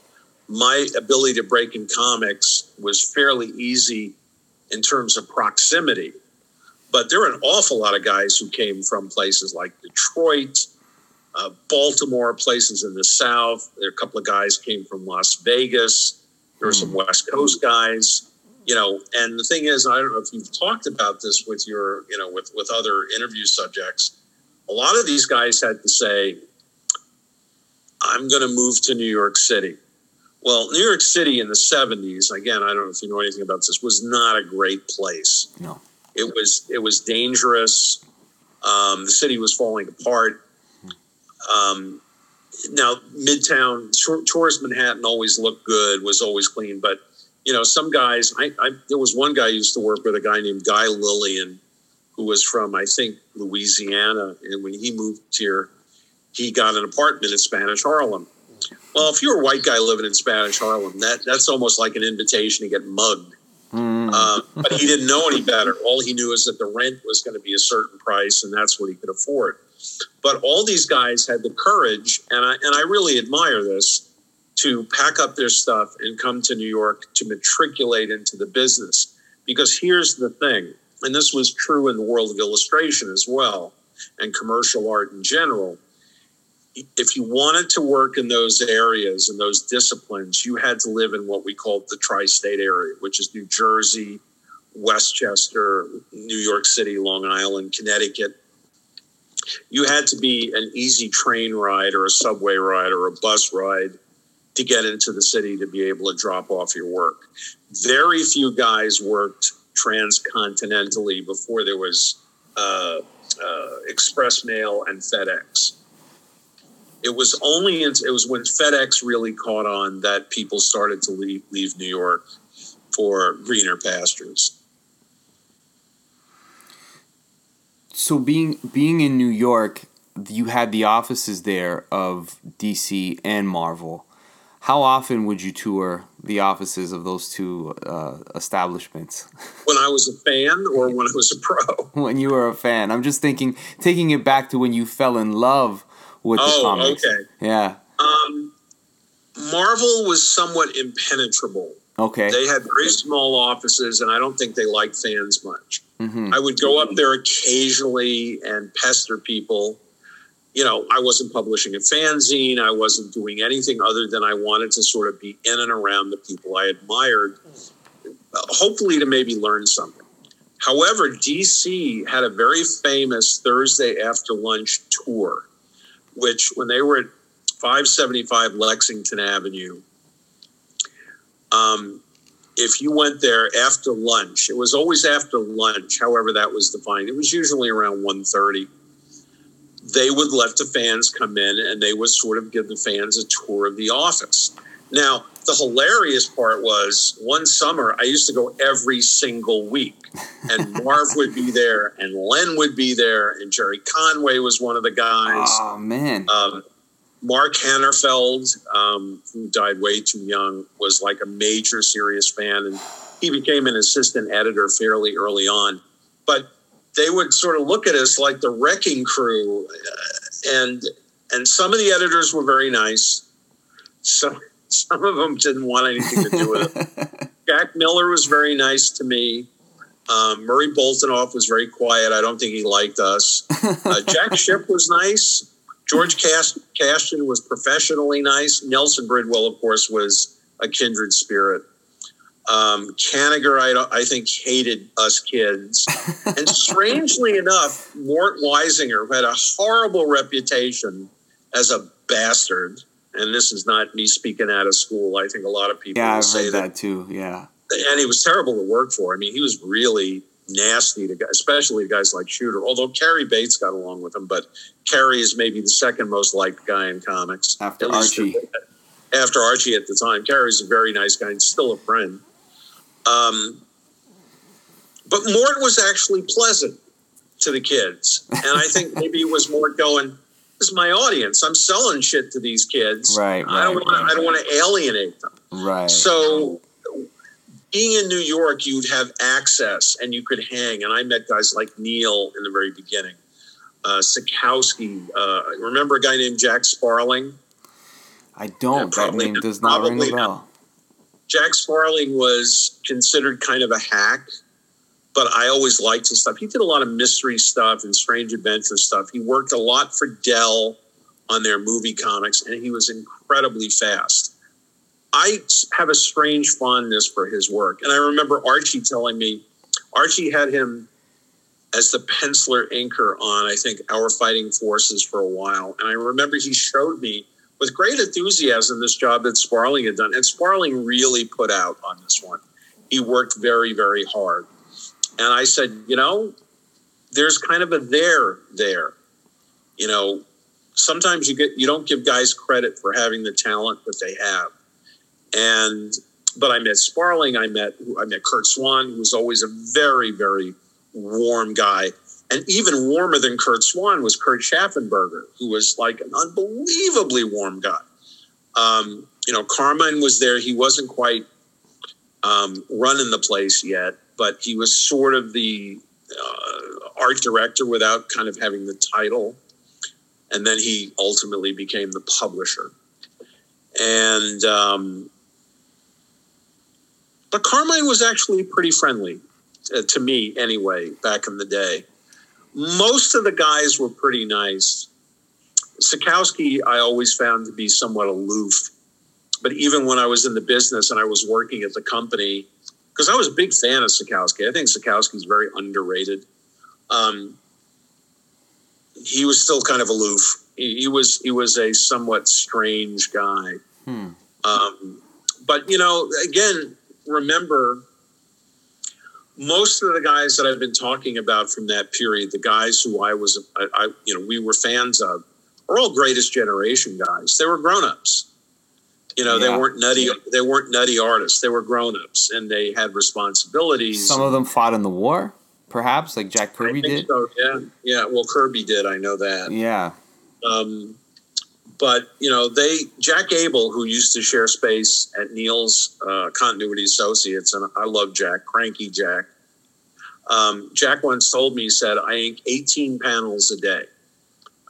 My ability to break in comics was fairly easy in terms of proximity. But there were an awful lot of guys who came from places like Detroit, uh, Baltimore, places in the South. There a couple of guys came from Las Vegas. There were some hmm. West Coast guys, you know. And the thing is, I don't know if you've talked about this with your, you know, with with other interview subjects. A lot of these guys had to say, "I'm going to move to New York City." Well, New York City in the 70s, again, I don't know if you know anything about this, was not a great place. No. It was it was dangerous. Um, the city was falling apart. Um, now, Midtown, tourist Manhattan always looked good, was always clean, but you know, some guys. I, I there was one guy I used to work with, a guy named Guy Lillian, who was from I think Louisiana, and when he moved here, he got an apartment in Spanish Harlem. Well, if you're a white guy living in Spanish Harlem, that that's almost like an invitation to get mugged. Mm. Uh, but he didn't know any better. All he knew is that the rent was going to be a certain price, and that's what he could afford. But all these guys had the courage, and I and I really admire this, to pack up their stuff and come to New York to matriculate into the business. Because here's the thing, and this was true in the world of illustration as well, and commercial art in general. If you wanted to work in those areas and those disciplines, you had to live in what we called the tri state area, which is New Jersey, Westchester, New York City, Long Island, Connecticut, you had to be an easy train ride or a subway ride or a bus ride to get into the city to be able to drop off your work. Very few guys worked transcontinentally before there was uh, uh, express mail and FedEx. It was only it was when FedEx really caught on that people started to leave, leave New York for greener pastures. So being being in New York, you had the offices there of DC and Marvel. How often would you tour the offices of those two uh, establishments? When I was a fan, or when I was a pro? when you were a fan, I'm just thinking, taking it back to when you fell in love with oh, the comics. okay, yeah. Um, Marvel was somewhat impenetrable. Okay, they had very small offices, and I don't think they liked fans much. Mm-hmm. I would go up there occasionally and pester people. You know, I wasn't publishing a fanzine. I wasn't doing anything other than I wanted to sort of be in and around the people I admired, hopefully to maybe learn something. However, DC had a very famous Thursday after lunch tour, which when they were at 575 Lexington Avenue, um, if you went there after lunch, it was always after lunch, however that was defined. It was usually around 1.30. They would let the fans come in and they would sort of give the fans a tour of the office. Now, the hilarious part was one summer I used to go every single week, and Marv would be there, and Len would be there, and Gerry Conway was one of the guys. Oh man! Um, Mark Hanerfeld, um, who died way too young, was like a major serious fan, and he became an assistant editor fairly early on. But they would sort of look at us like the wrecking crew, uh, and and some of the editors were very nice. Some some of them didn't want anything to do with it. Jack Miller was very nice to me. Um, Murray Boltinoff was very quiet. I don't think he liked us. Uh, Jack Schiff was nice. George Cast- was professionally nice. Nelson Bridwell, of course, was a kindred spirit. Um, Kanigher, I, I, think, hated us kids. and strangely enough, Mort Weisinger, who had a horrible reputation as a bastard, and this is not me speaking out of school. I think a lot of people yeah, say that, that too. Yeah, and he was terrible to work for. I mean, he was really nasty to guys, especially guys like Shooter. Although Cary Bates got along with him, but Cary is maybe the second most liked guy in comics after Archie. After Archie at the time, Cary's a very nice guy and still a friend. Um, but Mort was actually pleasant to the kids, and I think maybe it was Mort going, "This is my audience. I'm selling shit to these kids. Right. I don't want. right. I don't want to alienate them." Right. So, being in New York, you'd have access and you could hang. And I met guys like Neal in the very beginning, uh, Sekowsky. Uh, remember a guy named Jack Sparling? I don't. Yeah, that name does not ring a probably bell. Jack Sparling was considered kind of a hack, but I always liked his stuff. He did a lot of mystery stuff and strange adventure stuff. He worked a lot for Dell on their movie comics, and he was incredibly fast. I have a strange fondness for his work. And I remember Archie telling me, Archie had him as the penciler inker on, I think, Our Fighting Forces for a while. And I remember he showed me with great enthusiasm this job that Sparling had done. And Sparling really put out on this one. He worked very, very hard. And I said, you know, there's kind of a there there. You know, sometimes you get you don't give guys credit for having the talent that they have. And but I met Sparling, I met I met Curt Swan, who was always a very, very warm guy. And even warmer than Curt Swan was Kurt Schaffenberger, who was like an unbelievably warm guy. Um, you know, Carmine was there. He wasn't quite um, running the place yet, but he was sort of the uh, art director without kind of having the title. And then he ultimately became the publisher. And, um, but Carmine was actually pretty friendly uh, to me anyway, back in the day. Most of the guys were pretty nice. Sekowsky, I always found to be somewhat aloof. But even when I was in the business and I was working at the company, because I was a big fan of Sekowsky, I think Sekowsky's very underrated. Um, he was still kind of aloof. He, he was he was a somewhat strange guy. Hmm. Um, but you know, again, remember most of the guys that I've been talking about from that period, the guys who I was, I, I you know, we were fans of, are all greatest generation guys. They were grown ups. You know, Yeah. they weren't nutty. They weren't nutty artists. They were grown ups, and they had responsibilities. Some of them fought in the war, perhaps, like Jack Kirby did. so. Yeah, yeah. Well, Kirby did. I know that. Yeah. Um, but you know, they Jack Abel, who used to share space at Neal's uh, Continuity Associates, and I love Jack, cranky Jack. Um, Jack once told me, he said, "I ink 18 panels a day."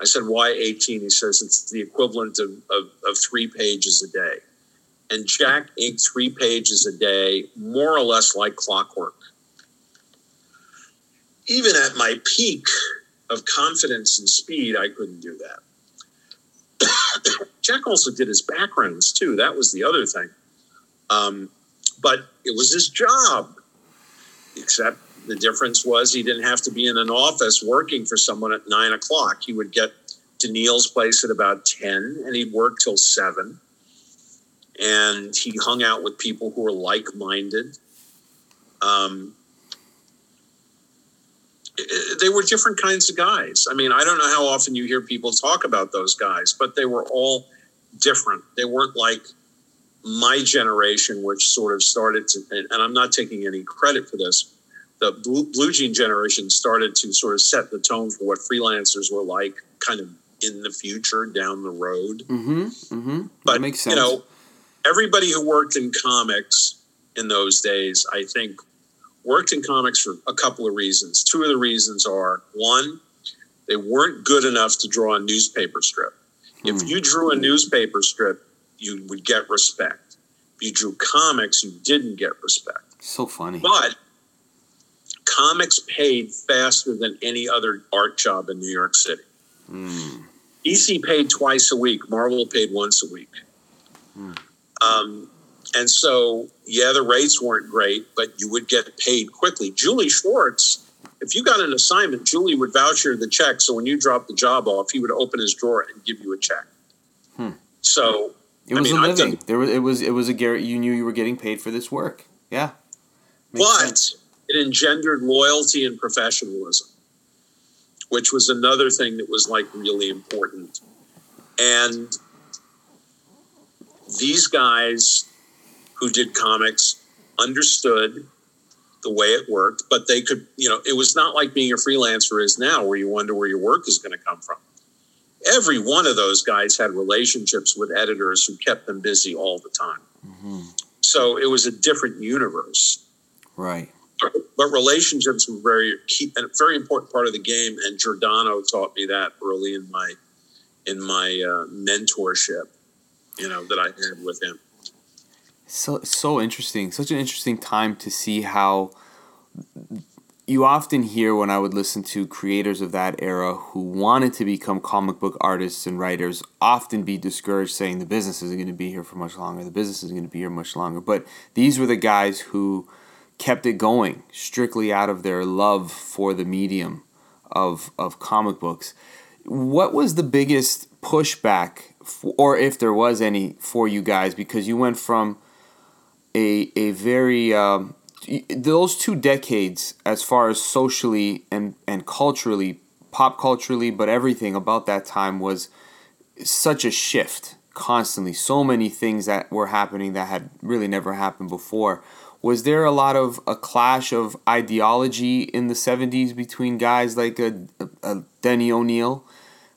I said, "Why 18?" He says, "It's the equivalent of, of, of three pages a day." And Jack inked three pages a day, more or less like clockwork. Even at my peak of confidence and speed, I couldn't do that. Jack also did his backgrounds too. That was the other thing. Um, but it was his job. Except the difference was he didn't have to be in an office working for someone at nine o'clock. He would get to Neal's place at about 10 and he'd work till seven. And he hung out with people who were like minded. Um, they were different kinds of guys. I mean, I don't know how often you hear people talk about those guys, but they were all different. They weren't like my generation, which sort of started to, and, I'm not taking any credit for this. The blue, blue jean generation started to sort of set the tone for what freelancers were like, kind of in the future down the road. Mm-hmm. Mm-hmm. But that makes sense. you know, everybody who worked in comics in those days, I think, worked in comics for a couple of reasons. Two of the reasons are one, they weren't good enough to draw a newspaper strip. If Hmm. you drew a newspaper strip, you would get respect. If you drew comics, you didn't get respect. so funny. But comics paid faster than any other art job in New York City. Mm. DC paid twice a week. Marvel paid once a week. Um, and so, yeah, the rates weren't great, but you would get paid quickly. Julie Schwartz, if you got an assignment, Julie would voucher the check. So when you dropped the job off, he would open his drawer and give you a check. Hmm. So It I was mean, a living. done- There was it was it was a Garrett. You knew you were getting paid for this work. Yeah. Makes but sense. it engendered loyalty and professionalism, which was another thing that was like really important. And these guys who did comics understood the way it worked, but they could, you know, it was not like being a freelancer is now where you wonder where your work is going to come from. Every one of those guys had relationships with editors who kept them busy all the time. Mm-hmm. So it was a different universe. Right. But relationships were very key, a very important part of the game, and Giordano taught me that early in my in my uh, mentorship, you know, that I had with him. So so interesting. Such an interesting time to see how you often hear when I would listen to creators of that era who wanted to become comic book artists and writers often be discouraged saying the business isn't going to be here for much longer, the business isn't going to be here much longer. But these were the guys who kept it going strictly out of their love for the medium of, of comic books. What was the biggest pushback, for, or if there was any, for you guys? Because you went from a, a very. Um, those two decades, as far as socially and, and culturally, pop culturally, but everything about that time was such a shift constantly. So many things that were happening that had really never happened before. Was there a lot of a clash of ideology in the 70s between guys like a, a, a Denny O'Neil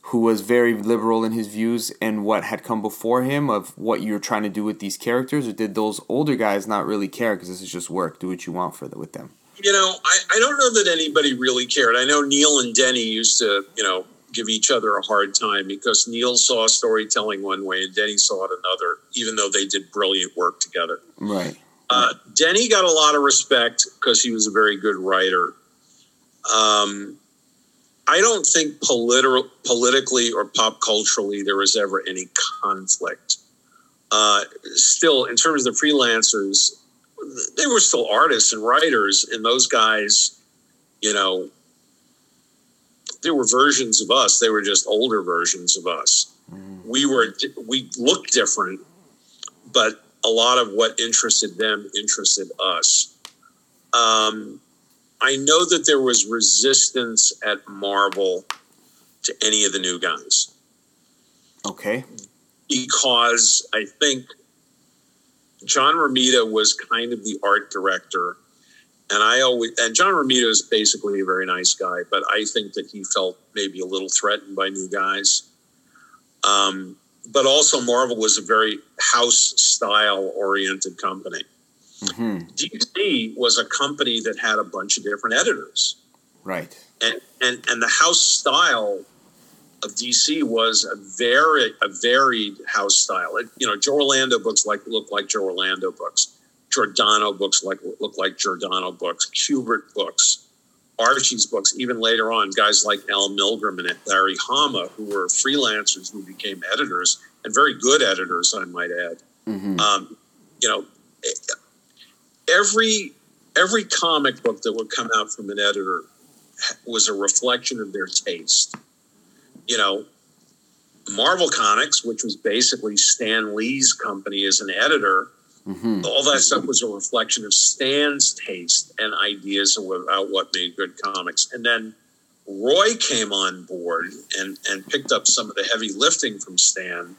who was very liberal in his views and what had come before him of what you're trying to do with these characters, or did those older guys not really care because this is just work? Do what you want for the, with them. You know, I, I don't know that anybody really cared. I know Neal and Denny used to, you know, give each other a hard time because Neal saw storytelling one way and Denny saw it another, even though they did brilliant work together. Right. Uh, Denny got a lot of respect because he was a very good writer. Um, I don't think politi- politically or pop culturally there was ever any conflict. Uh, still, in terms of the freelancers, they were still artists and writers, and those guys, you know, they were versions of us. They were just older versions of us. Mm. We were we looked different, but a lot of what interested them interested us. Um, I know that there was resistance at Marvel to any of the new guys. Okay. Because I think John Romita was kind of the art director. And I always and John Romita is basically a very nice guy, but I think that he felt maybe a little threatened by new guys. Um, but also Marvel was a very house style oriented company. Mm-hmm. DC was a company that had a bunch of different editors. Right. And and and the house style of DC was a very a varied house style. It, you know, Joe Orlando books like look like Joe Orlando books. Giordano books like look like Giordano books. Kubert books. Archie's books, even later on, guys like Al Milgrom and Larry Hama, who were freelancers who became editors and very good editors, I might add. Mm-hmm. Um, you know, every every comic book that would come out from an editor was a reflection of their taste. You know, Marvel Comics, which was basically Stan Lee's company as an editor, mm-hmm. all that stuff was a reflection of Stan's taste and ideas about what made good comics. And then Roy came on board and, and picked up some of the heavy lifting from Stan.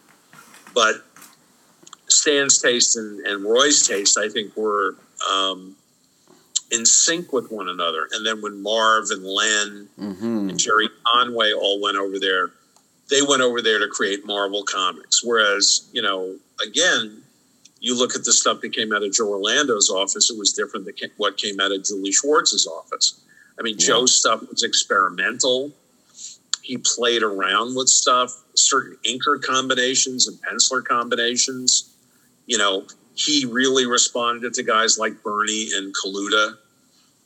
But Stan's taste and, and Roy's taste, I think, were um, in sync with one another. And then when Marv and Len mm-hmm. and Gerry Conway all went over there, they went over there to create Marvel Comics. Whereas, you know, again, you look at the stuff that came out of Joe Orlando's office, it was different than what came out of Julie Schwartz's office. I mean, yeah. Joe's stuff was experimental. He played around with stuff, certain inker combinations and penciler combinations. You know, he really responded to guys like Bernie and Kaluta.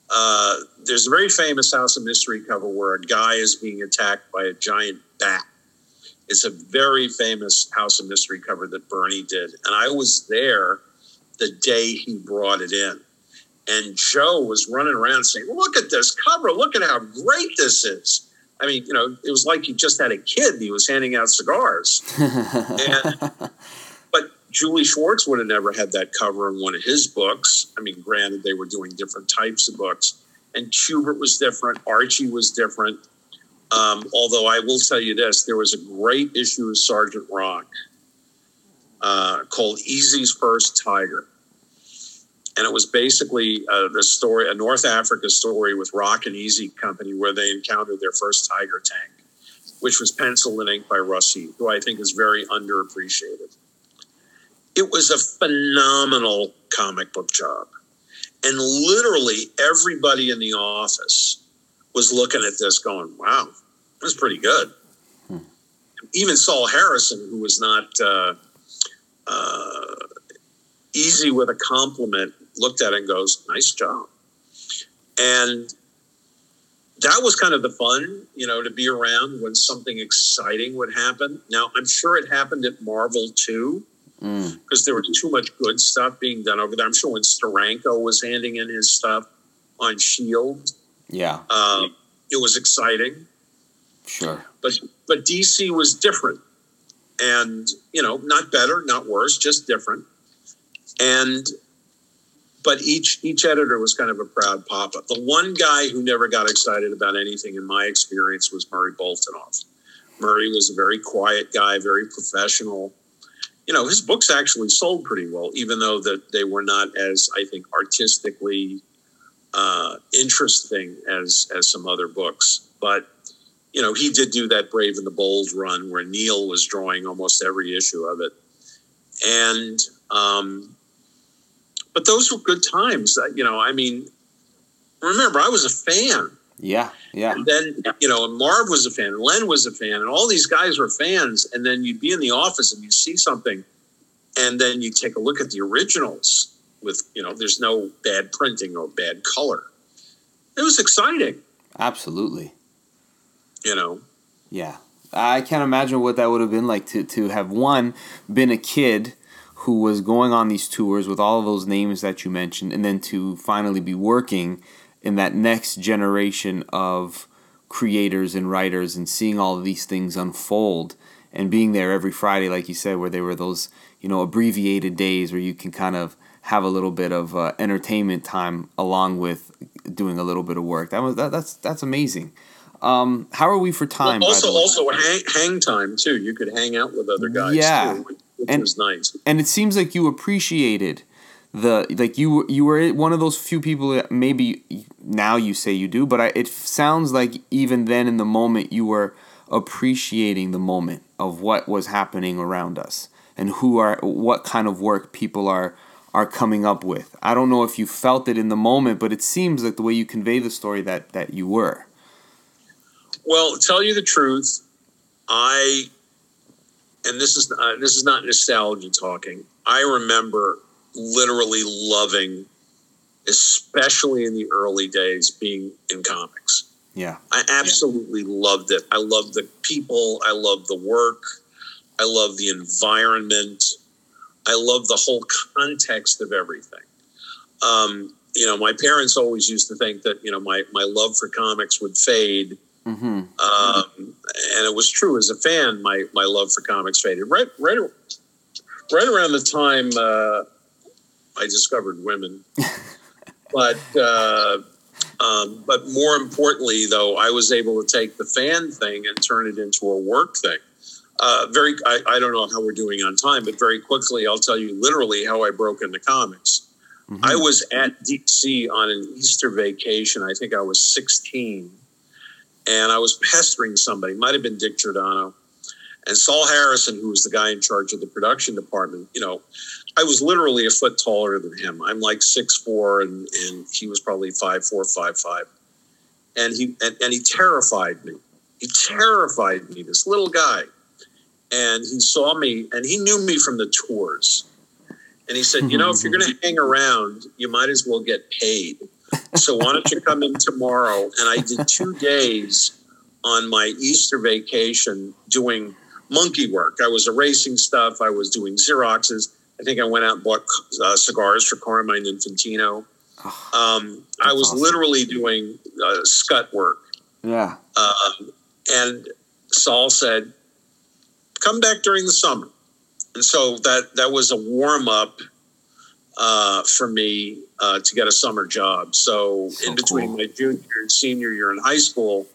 Uh, there's a very famous House of Mystery cover where a guy is being attacked by a giant bat. It's a very famous House of Mystery cover that Bernie did. And I was there the day he brought it in. And Joe was running around saying, Look at this cover. Look at how great this is. I mean, you know, it was like he just had a kid and he was handing out cigars. and Julie Schwartz would have never had that cover in one of his books. I mean, granted, they were doing different types of books, and Kubert was different, Archie was different. Um, although I will tell you this, there was a great issue of Sergeant Rock uh, called Easy's First Tiger. And it was basically uh, the story, a North Africa story with Rock and Easy Company, where they encountered their first Tiger tank, which was penciled and inked by Russ Heath, who I think is very underappreciated. It was a phenomenal comic book job. And literally everybody in the office was looking at this going, wow, was pretty good. Hmm. Even Sol Harrison, who was not uh, uh, easy with a compliment, looked at it and goes, nice job. And that was kind of the fun, you know, to be around when something exciting would happen. Now, I'm sure it happened at Marvel too, because mm. there was too much good stuff being done over there. I'm sure when Steranko was handing in his stuff on Shield, yeah, uh, it was exciting. Sure. But but DC was different. And, you know, not better, not worse, just different. And but each each editor was kind of a proud papa. The one guy who never got excited about anything in my experience was Murray Boltinoff. Murray was a very quiet guy, very professional. You know, his books actually sold pretty well, even though that they were not as I think artistically uh, interesting as as some other books. But you know, he did do that Brave and the Bold run where Neal was drawing almost every issue of it. And, um, but those were good times. You know, I mean, remember, I was a fan. Yeah, yeah. And then, you know, and Marv was a fan, and Len was a fan, and all these guys were fans. And then you'd be in the office and you see something, and then you take a look at the originals with, you know, there's no bad printing or bad color. It was exciting. Absolutely you know. Yeah. I can't imagine what that would have been like to, to have one been a kid who was going on these tours with all of those names that you mentioned and then to finally be working in that next generation of creators and writers and seeing all of these things unfold and being there every Friday like you said where there were those you know abbreviated days where you can kind of have a little bit of uh, entertainment time along with doing a little bit of work that was that, that's that's amazing um, how are we for time? Well, also, also hang, hang, time too. You could hang out with other guys. Yeah, too, which and, was nice. And it seems like you appreciated the like you you were one of those few people that maybe now you say you do, but I, it sounds like even then in the moment you were appreciating the moment of what was happening around us and who are what kind of work people are are coming up with. I don't know if you felt it in the moment, but it seems like the way you convey the story that that you were. Well, tell you the truth, I and this is uh, this is not nostalgia talking. I remember literally loving, especially in the early days, being in comics. Yeah, I absolutely yeah. loved it. I loved the people. I loved the work. I loved the environment. I loved the whole context of everything. Um, you know, my parents always used to think that you know my my love for comics would fade Mm-hmm. Um, and it was true as a fan. My my love for comics faded right right right around the time uh, I discovered women. but uh, um, but more importantly, though, I was able to take the fan thing and turn it into a work thing. Uh, very, I, I, don't know how we're doing on time, but very quickly, I'll tell you literally how I broke into comics. Mm-hmm. I was at DC on an Easter vacation. I think I was 16 and I was pestering somebody, might have been Dick Giordano, and Sol Harrison, who was the guy in charge of the production department. You know, I was literally a foot taller than him. I'm like six four, and and he was probably five four, five five, and he and, and he terrified me. He terrified me. This little guy, and he saw me, and he knew me from the tours. And he said, "You know, if you're going to hang around, you might as well get paid." so why don't you come in tomorrow? And I did two days on my Easter vacation doing monkey work. I was erasing stuff. I was doing Xeroxes. I think I went out and bought uh, cigars for Carmine Infantino. Oh, um, I was awesome. literally doing uh, scut work. Yeah. Um, and Sol said, come back during the summer. and so that that was a warm up uh, for me uh, to get a summer job. So, So in between cool. my junior and senior year in high school,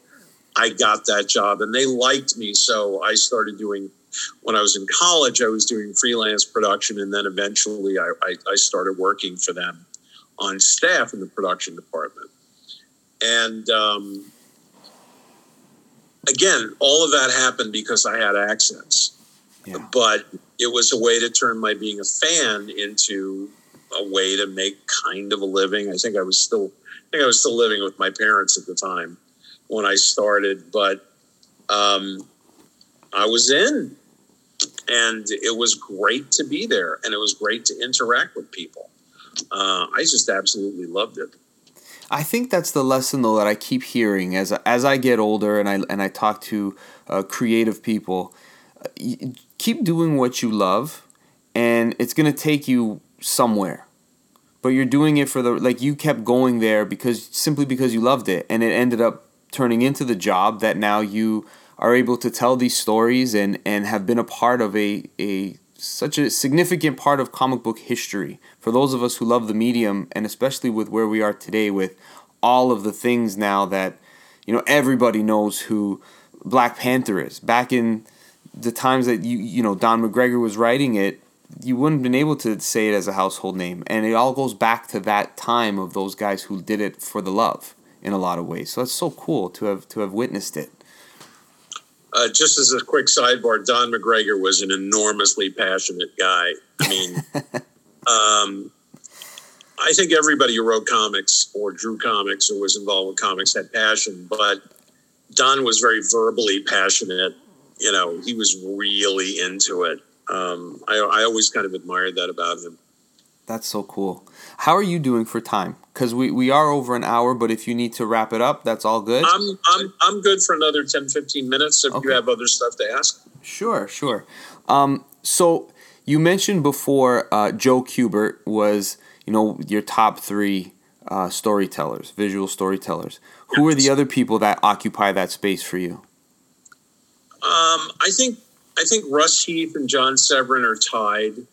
I got that job, and they liked me. So I started doing. When I was in college, I was doing freelance production, and then eventually I, I, I started working for them on staff in the production department. And um, again, all of that happened because I had access Yeah. but it was a way to turn my being a fan into a way to make kind of a living. I think I was still, I think I was still living with my parents at the time when I started, but um, I was in, and it was great to be there, and it was great to interact with people. Uh, I just absolutely loved it. I think that's the lesson though that I keep hearing as as I get older and I and I talk to uh, creative people. Keep doing what you love, and it's gonna take you somewhere. But you're doing it for the like you kept going there because simply because you loved it, and it ended up turning into the job that now you are able to tell these stories and and have been a part of a a such a significant part of comic book history. For those of us who love the medium and especially with where we are today with all of the things now that you know everybody knows who Black Panther is. Back in the times that you you know Don McGregor was writing it you wouldn't have been able to say it as a household name. And it all goes back to that time of those guys who did it for the love in a lot of ways. So it's so cool to have to have witnessed it Uh, just as a quick sidebar, Don McGregor was an enormously passionate guy. I mean, um, I think everybody who wrote comics or drew comics or was involved with comics had passion, but Don was very verbally passionate. You know, he was really into it. Um, I, I always kind of admired that about him. That's so cool. How are you doing for time? Because we, we are over an hour, but if you need to wrap it up, that's all good. I'm, I'm, I'm good for another 10, 15 minutes if Okay. you have other stuff to ask. Sure, sure. Um, so you mentioned before uh, Joe Kubert was, you know, your top three uh, storytellers, visual storytellers. Who are the other people that occupy that space for you? Um, I think I think Russ Heath and John Severin are tied.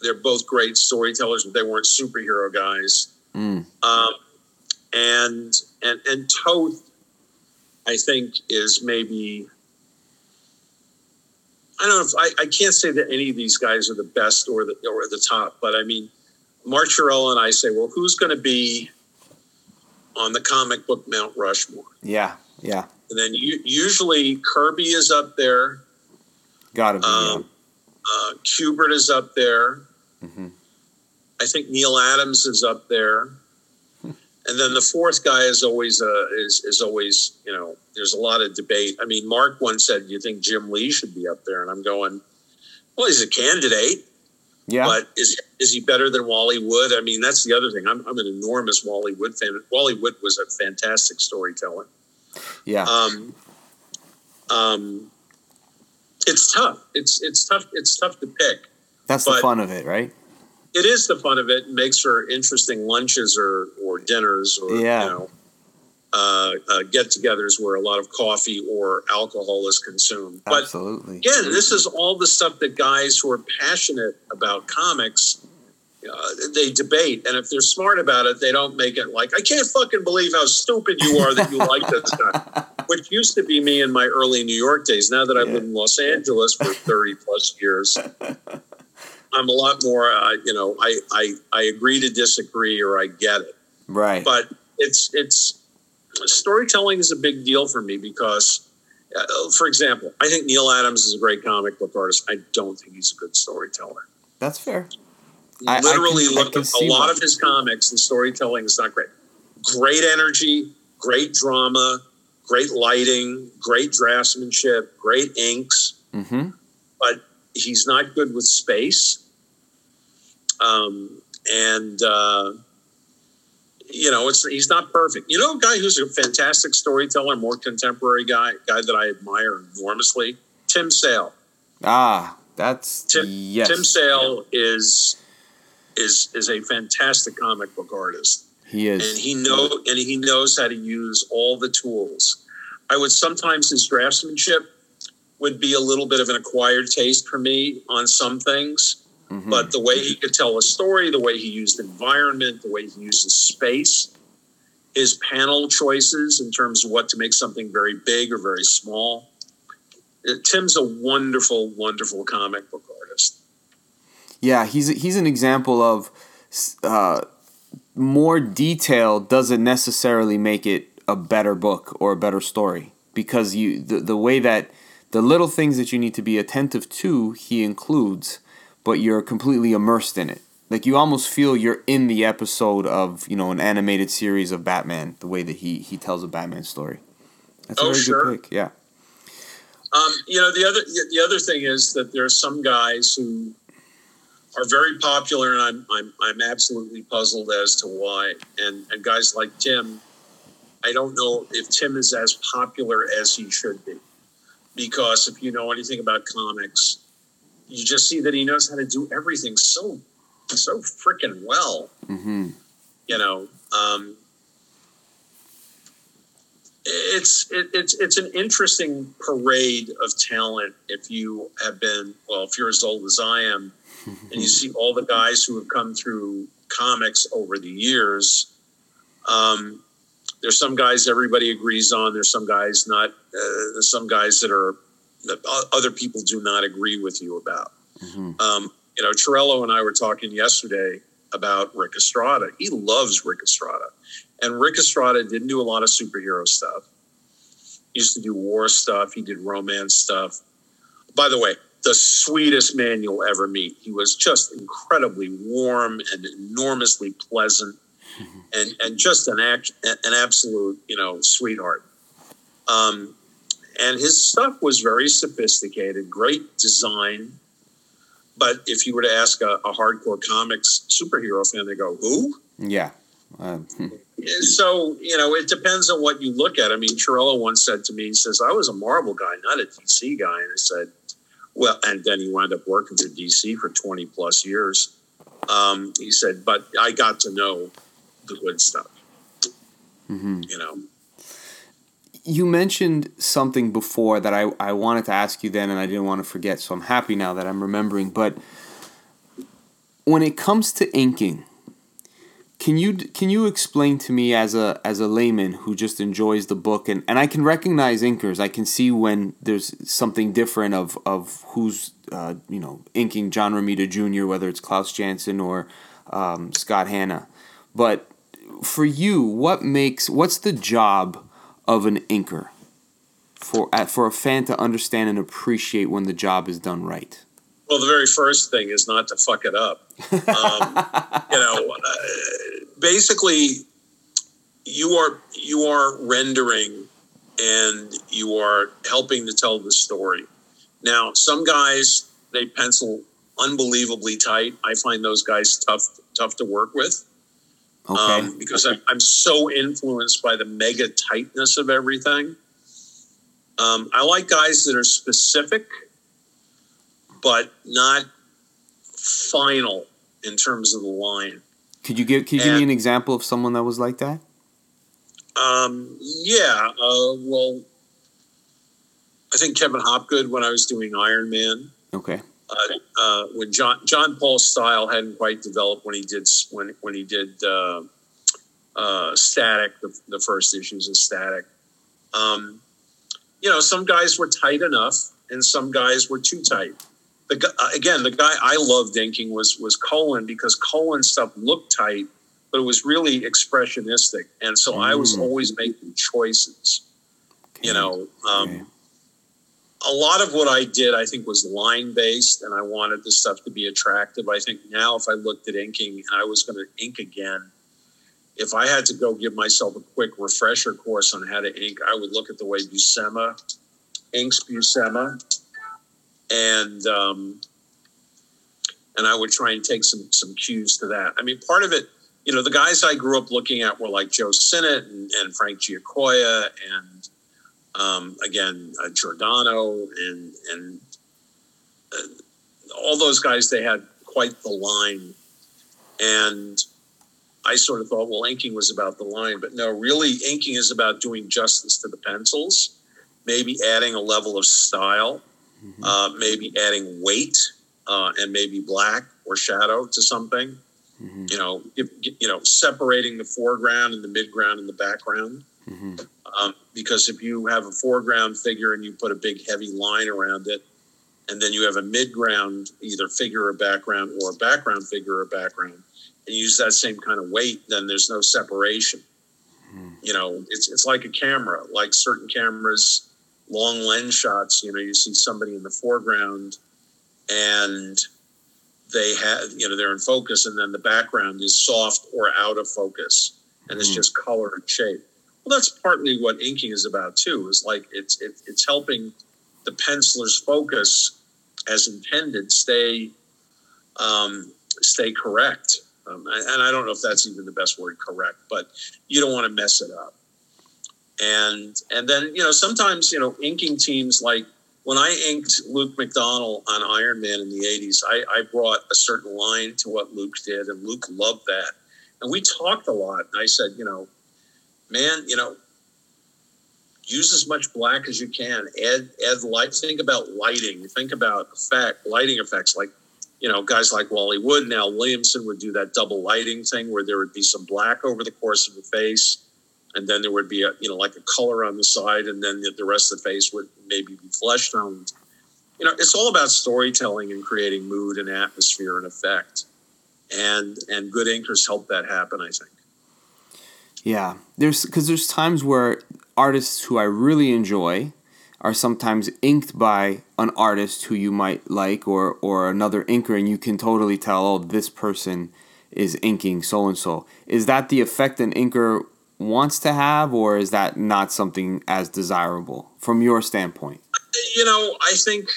They're both great storytellers, but they weren't superhero guys. Mm. Um, and and and Toth, I think, is maybe. I don't know if I, I can't say that any of these guys are the best or the or at the top, but I mean, Mark Chiarello and I say, well, who's going to be on the comic book Mount Rushmore? Yeah, yeah. And then u- usually Kirby is up there. Gotta be. Um, uh, Kubert is up there. yeah. hmm I think Neal Adams is up there. And then the fourth guy is always uh, is is always you know there's a lot of debate. I mean, Mark once said, you think Jim Lee should be up there?" And I'm going, "Well, he's a candidate, Yeah. but is is he better than Wally Wood?" I mean, that's the other thing. I'm, I'm an enormous Wally Wood fan. Wally Wood was a fantastic storyteller. yeah. Um, um, it's tough. It's it's tough. It's tough to pick. That's the fun of it, right? It is the fun of it. It makes for interesting lunches or or dinners or Yeah. you know uh, uh, get-togethers where a lot of coffee or alcohol is consumed. But Absolutely. again, this is all the stuff that guys who are passionate about comics. Uh, they debate, and if they're smart about it, they don't make it like I can't fucking believe how stupid you are that you like this guy. Which used to be me in my early New York days. Now that I've Yeah. lived in Los Angeles for thirty plus years, I'm a lot more. Uh, you know, I, I I agree to disagree, or I get it. Right. But it's it's storytelling is a big deal for me because, uh, for example, I think Neal Adams is a great comic book artist. I don't think he's a good storyteller. That's fair. I- I Literally, can- look at a lot why. of his comics. and storytelling is not great. Great energy, great drama, great lighting, great draftsmanship, great inks. Mm-hmm. He's not good with space. Um, and uh, you know, it's he's not perfect. You know, a guy who's a fantastic storyteller, more contemporary guy, guy that I admire enormously, Tim Sale. Ah, that's Tim- yes. Tim Sale is is is a fantastic comic book artist, he and he know and he knows how to use all the tools. I would sometimes his draftsmanship would be a little bit of an acquired taste for me on some things. Mm-hmm. But the way he could tell a story, the way he used environment, the way he uses space, his panel choices in terms of what to make something very big or very small. Uh, Tim's a wonderful, wonderful comic book artist. Yeah, he's he's an example of uh, more detail doesn't necessarily make it a better book or a better story. Because you the, the way that the little things that you need to be attentive to he includes but you're completely immersed in it. Like you almost feel you're in the episode of you know an animated series of batman the way that he he tells a batman story. That's oh, a very sure. good pick yeah. Um, you know the other the other thing is that there are some guys who are very popular, and I'm I'm I'm absolutely puzzled as to why. And and guys like Tim, I don't know if Tim is as popular as he should be, because if you know anything about comics, you just see that he knows how to do everything so so freaking well. Mm-hmm. You know, um, it's it, it's it's an interesting parade of talent. If you have been well, if you're as old as I am, and you see all the guys who have come through comics over the years. Um, there's some guys everybody agrees on. There's some guys not. Uh, there's some guys that are that other people do not agree with you about. Mm-hmm. Um, you know, Chiarello and I were talking yesterday about Ric Estrada. He loves Ric Estrada, and Ric Estrada didn't do a lot of superhero stuff. He used to do war stuff. He did romance stuff. By the way, the sweetest man you'll ever meet. He was just incredibly warm and enormously pleasant, mm-hmm. and and just an act, an absolute you know sweetheart. Um, and his stuff was very sophisticated, great design. But if you were to ask a, a hardcore comics superhero fan, they go, "Who?" Yeah. Uh, so you know, it depends on what you look at. I mean, Chiarello once said to me, he says, "I was a Marvel guy, not a DC guy," and I said, well, and then he wound up working for DC for 20 plus years. Um, he said, but I got to know the good stuff. Mm-hmm. You know. You mentioned something before that I, I wanted to ask you then, and I didn't want to forget, so I'm happy now that I'm remembering. But when it comes to inking, can you can you explain to me as a as a layman who just enjoys the book and, and I can recognize inkers I can see when there's something different of of who's uh, you know inking John Romita Jr. whether it's Klaus Janson or um, Scott Hanna but for you what makes what's the job of an inker for for a fan to understand and appreciate when the job is done right well, the very first thing is not to fuck it up. Um, you know, uh, basically, you are you are rendering and you are helping to tell the story. Now, some guys they pencil unbelievably tight. I find those guys tough tough to work with. Okay. Um, because I'm, I'm so influenced by the mega tightness of everything. Um, I like guys that are specific but not final in terms of the line. Could you give Could you and, give me an example of someone that was like that? Um, yeah. Uh, well, I think Kevin Hopgood when I was doing Iron Man. Okay. Uh, uh, when John John Paul's style hadn't quite developed when he did when when he did uh, uh, Static, the, the, first issues of Static. Um, you know, some guys were tight enough, and some guys were too tight the uh, again the guy I loved inking was was Colan because Colan stuff looked tight, but it was really expressionistic, and so mm. I was mm. always making choices. Okay. You know, um, okay. a lot of what I did I think was line based, and I wanted the stuff to be attractive. I think now if I looked at inking and I was going to ink again. If I had to go give myself a quick refresher course on how to ink, I would look at the way Buscema inks Buscema and um, and I would try and take some some cues to that. I mean, part of it, you know, the guys I grew up looking at were like Joe Sinnott and, and Frank Giacoia and um, again uh, Giordano and and uh, all those guys. They had quite the line, and I sort of thought, well, inking was about the line, but no, really, inking is about doing justice to the pencils maybe adding a level of style, mm-hmm. uh, maybe adding weight uh, and maybe black or shadow to something. Mm-hmm. You know, if, you know, separating the foreground and the midground and the background. Mm-hmm. Um, because if you have a foreground figure and you put a big heavy line around it, and then you have a midground, either figure or background, or a background figure or background, and use that same kind of weight, then there's no separation. Mm-hmm. You know, it's it's like a camera, like certain cameras, long lens shots. You know, you see somebody in the foreground, and they have you know they're in focus, and then the background is soft or out of focus, and it's mm-hmm. just color and shape. Well, that's partly what inking is about too. Is like it's it, it's helping the penciler's focus as intended stay um, stay correct. Um, and I don't know if that's even the best word, correct, but you don't want to mess it up. And and then you know sometimes you know inking teams like when I inked Luke McDonnell on Iron Man in the '80s, I, I brought a certain line to what Luke did, and Luke loved that. And we talked a lot. And I said, you know, man, you know, use as much black as you can. Add add light. Think about lighting. Think about effect, lighting effects. Like you know, guys like Wally Wood now Williamson would do that double lighting thing where there would be some black over the course of the face, and then there would be a you know like a color on the side, and then the, the rest of the face would maybe be flesh toned. You know, it's all about storytelling and creating mood and atmosphere and effect, and and good inkers help that happen. I think. Yeah, there's because there's times where artists who I really enjoy are sometimes inked by an artist who you might like or or another inker, and you can totally tell, oh, this person is inking so and so. Is that the effect an inker wants to have, or is that not something as desirable from your standpoint? You know, I think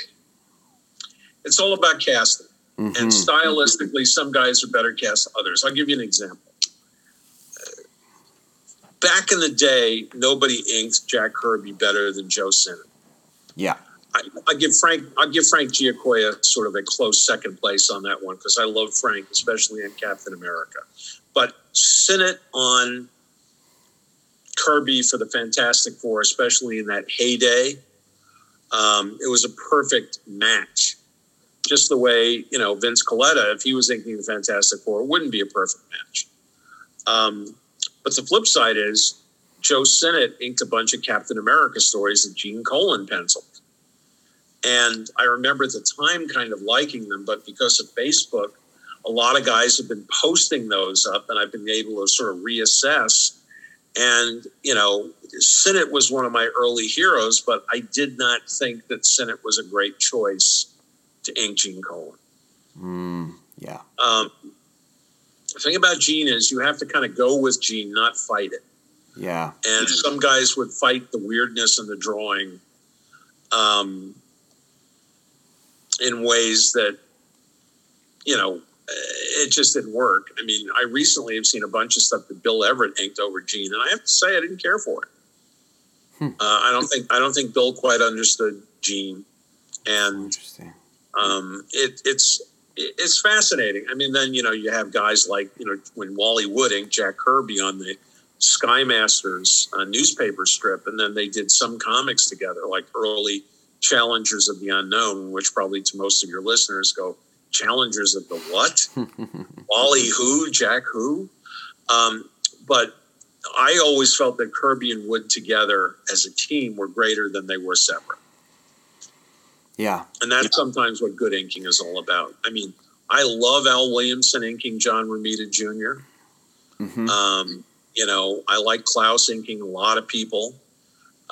it's all about casting. Mm-hmm. And stylistically, some guys are better cast than others. I'll give you an example back in the day, nobody inked Jack Kirby better than Joe Sinnott. Yeah. I, I, give Frank I give Frank Giacoia sort of a close second place on that one because I love Frank, especially in Captain America. But Sinnott on Kirby for the Fantastic Four, especially in that heyday, um, it was a perfect match. Just the way you know Vince Colletta, if he was inking the Fantastic Four, wouldn't be a perfect match. Um, but the flip side is Joe Sinnott inked a bunch of Captain America stories that Gene Colan penciled. And I remember at the time kind of liking them, but because of Facebook, a lot of guys have been posting those up, and I've been able to sort of reassess. And, you know, Sinnott was one of my early heroes, but I did not think that Sinnott was a great choice to ink Gene Colan. Mm, yeah. Um, the thing about Gene is you have to kind of go with Gene, not fight it. Yeah. And some guys would fight the weirdness in the drawing um, in ways that, you know, it just didn't work. I mean, I recently have seen a bunch of stuff that Bill Everett inked over Gene, and I have to say I didn't care for it. Hmm. Uh, I don't think I don't think Bill quite understood Gene, and um, it, it's it's fascinating. I mean, then you know you have guys like you know when Wally Wood inked Jack Kirby on the Sky Masters uh, newspaper strip, and then they did some comics together, like early Challengers of the Unknown, which probably to most of your listeners go Challengers of the what? Wally who? Jack who? Um, but I always felt that Kirby and Wood together as a team were greater than they were separate. Yeah. And that's sometimes what good inking is all about. I mean, I love Al Williamson inking John Romita junior mm-hmm. um, you know, I like Klaus inking a lot of people.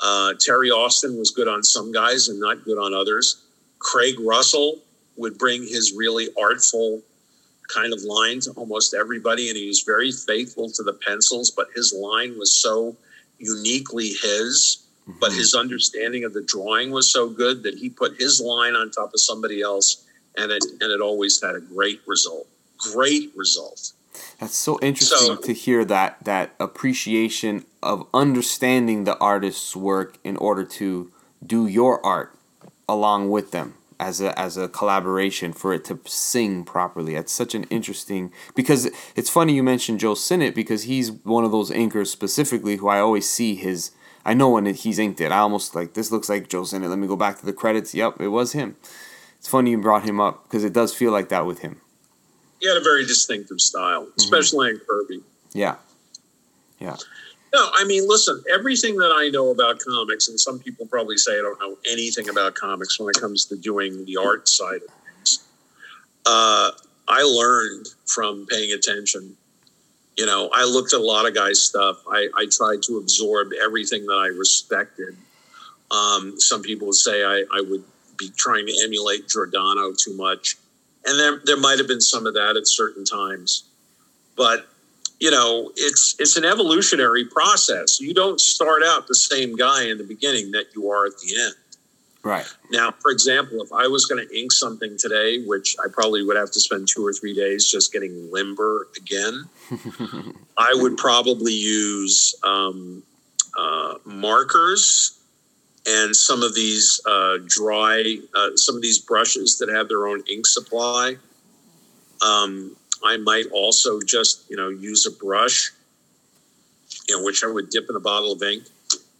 Uh, Terry Austin was good on some guys and not good on others. Craig Russell would bring his really artful kind of line to almost everybody, and he was very faithful to the pencils, but his line was so uniquely his but mm-hmm. his understanding of the drawing was so good that he put his line on top of somebody else and it and it always had a great result great result. That's so interesting so, to hear that that appreciation of understanding the artist's work in order to do your art along with them as a as a collaboration for it to sing properly. It's such an interesting because it's funny you mentioned Joe Sinnott because he's one of those inkers specifically who I always see his I know when he's inked it. I almost like this looks like Joe Sinnott. Let me go back to the credits. Yep, it was him. It's funny you brought him up because it does feel like that with him. He had a very distinctive style, especially mm-hmm. in Kirby. Yeah, yeah. No, I mean, listen, everything that I know about comics, and some people probably say I don't know anything about comics when it comes to doing the art side of things. Uh, I learned from paying attention. You know, I looked at a lot of guys' stuff. I, I tried to absorb everything that I respected. Um, some people would say I, I would be trying to emulate Giordano too much. And there, there might have been some of that at certain times. But you know it's it's an evolutionary process. You don't start out the same guy in the beginning that you are at the end. Right. Now for example if i was going to ink something today which i probably would have to spend two or three days just getting limber again i would probably use um, uh, markers and some of these uh, dry uh, some of these brushes that have their own ink supply. Um, I might also just, you know, use a brush, you know, which I would dip in a bottle of ink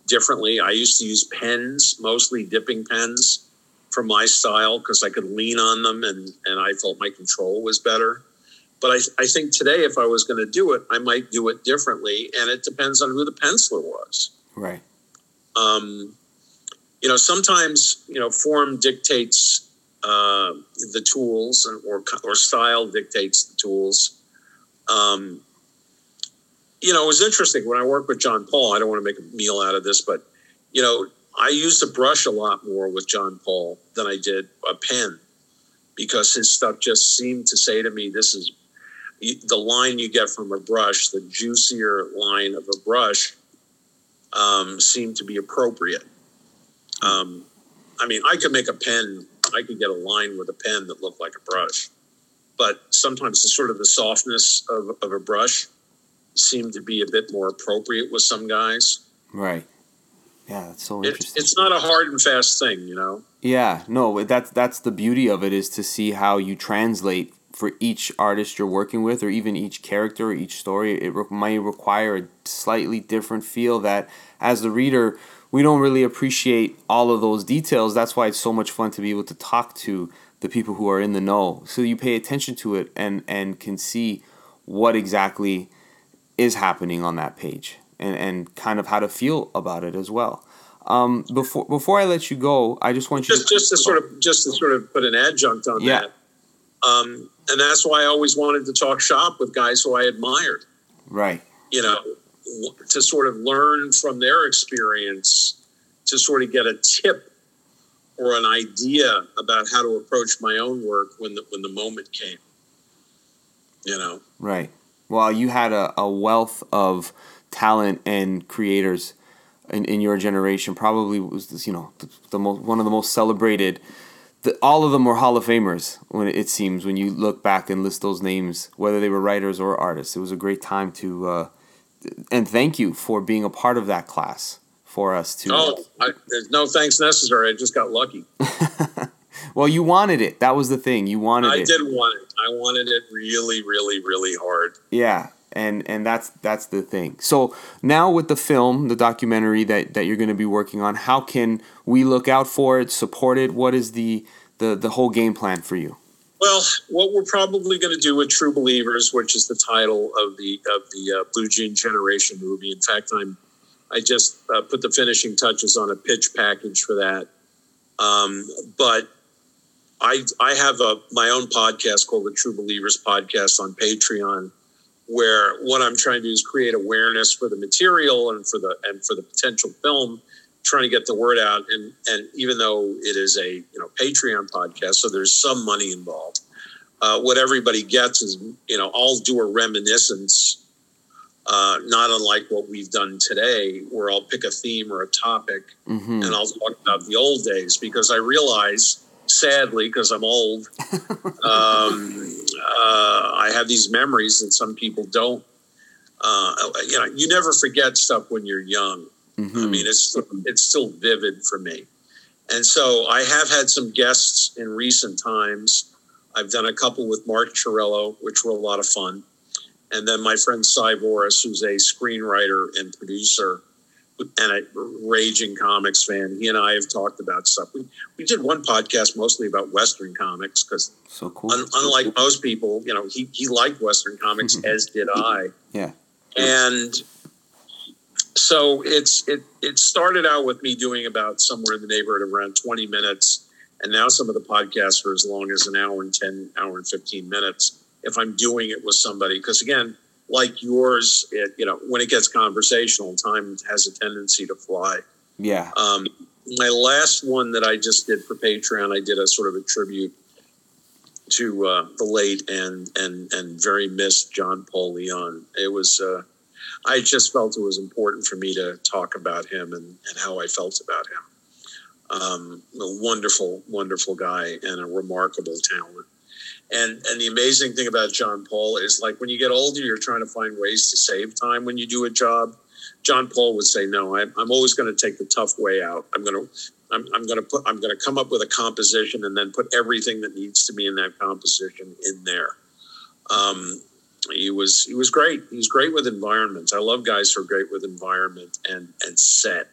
differently. I used to use pens, mostly dipping pens for my style because I could lean on them and, and I felt my control was better. But I, I think today, if I was going to do it, I might do it differently. And it depends on who the penciler was. Right. Um, you know, sometimes, you know, form dictates uh, the tools or, or style dictates the tools. Um, you know, it was interesting when I worked with John Paul. I don't want to make a meal out of this, but you know, I used a brush a lot more with John Paul than I did a pen because his stuff just seemed to say to me, "This is the line you get from a brush, the juicier line of a brush, um, seemed to be appropriate." Um, I mean, I could make a pen I could get a line with a pen that looked like a brush. But sometimes the sort of the softness of, of a brush seemed to be a bit more appropriate with some guys. Right. Yeah, that's so interesting. It's, it's not a hard and fast thing, you know. Yeah, no, that's that's the beauty of it is to see how you translate for each artist you're working with, or even each character or each story. It re- might require a slightly different feel that, as the reader, we don't really appreciate all of those details. That's why it's so much fun to be able to talk to the people who are in the know. So you pay attention to it and and can see what exactly is happening on that page and, and kind of how to feel about it as well. Um, before before I let you go, I just want you just to, just to sort of just to sort of put an adjunct on yeah. that. Um, and that's why I always wanted to talk shop with guys who I admired. Right. You know, to sort of learn from their experience to sort of get a tip or an idea about how to approach my own work when the when the moment came you know? Right. Well you had a, a wealth of talent and creators in, in your generation. Probably was this, you know the, the most one of the most celebrated the, all of them were Hall of Famers when it seems when you look back and list those names, whether they were writers or artists. It was a great time to uh, and thank you for being a part of that class for us too. Oh, I, there's no thanks necessary. I just got lucky. well, you wanted it. That was the thing. You wanted I it. I did want it. I wanted it really, really, really hard. Yeah, and and that's that's the thing. So now with the film, the documentary that that you're going to be working on, how can we look out for it, support it? What is the the the whole game plan for you? Well, what we're probably going to do with True Believers, which is the title of the of the uh, Blue Jean Generation movie. In fact, I'm I just uh, put the finishing touches on a pitch package for that. Um, but I I have a my own podcast called the True Believers Podcast on Patreon, where what I'm trying to do is create awareness for the material and for the and for the potential film trying to get the word out. And and even though it is a you know Patreon podcast, so there's some money involved. Uh, what everybody gets is you know I'll do a reminiscence, uh, not unlike what we've done today, where I'll pick a theme or a topic mm-hmm. and I'll talk about the old days because I realize. Sadly, because I'm old, um, uh, I have these memories that some people don't. Uh, you know, you never forget stuff when you're young Mm-hmm. I mean, it's it's still vivid for me. And so I have had some guests in recent times. I've done a couple with Mark Chiarello, which were a lot of fun. And then my friend Cy Voris, who's a screenwriter and producer, and a raging comics fan. He and I have talked about stuff. We we did one podcast mostly about Western comics because So cool. un, unlike most people, you know, he he liked Western comics as did I. yeah. And so it's it it started out with me doing about somewhere in the neighborhood of around 20 minutes. And now some of the podcasts are as long as an hour and 10 hour and 15 minutes if i'm doing it with somebody. Because again like yours it you know when it gets conversational time has a tendency to fly. Yeah. um, my last one that i just did for patreon i did a sort of a tribute to uh, the late and and and very missed john paul leon. It was uh, I just felt it was important for me to talk about him and, and how I felt about him. Um, a wonderful, wonderful guy and a remarkable talent. And and the amazing thing about John Paul is like when you get older, you're trying to find ways to save time when you do a job. John Paul would say, "No, I'm, I'm always going to take the tough way out. I'm going to I'm, I'm going to put I'm going to come up with a composition and then put everything that needs to be in that composition in there." Um, he was he was great. He was great with environments. I love guys who are great with environment and and set.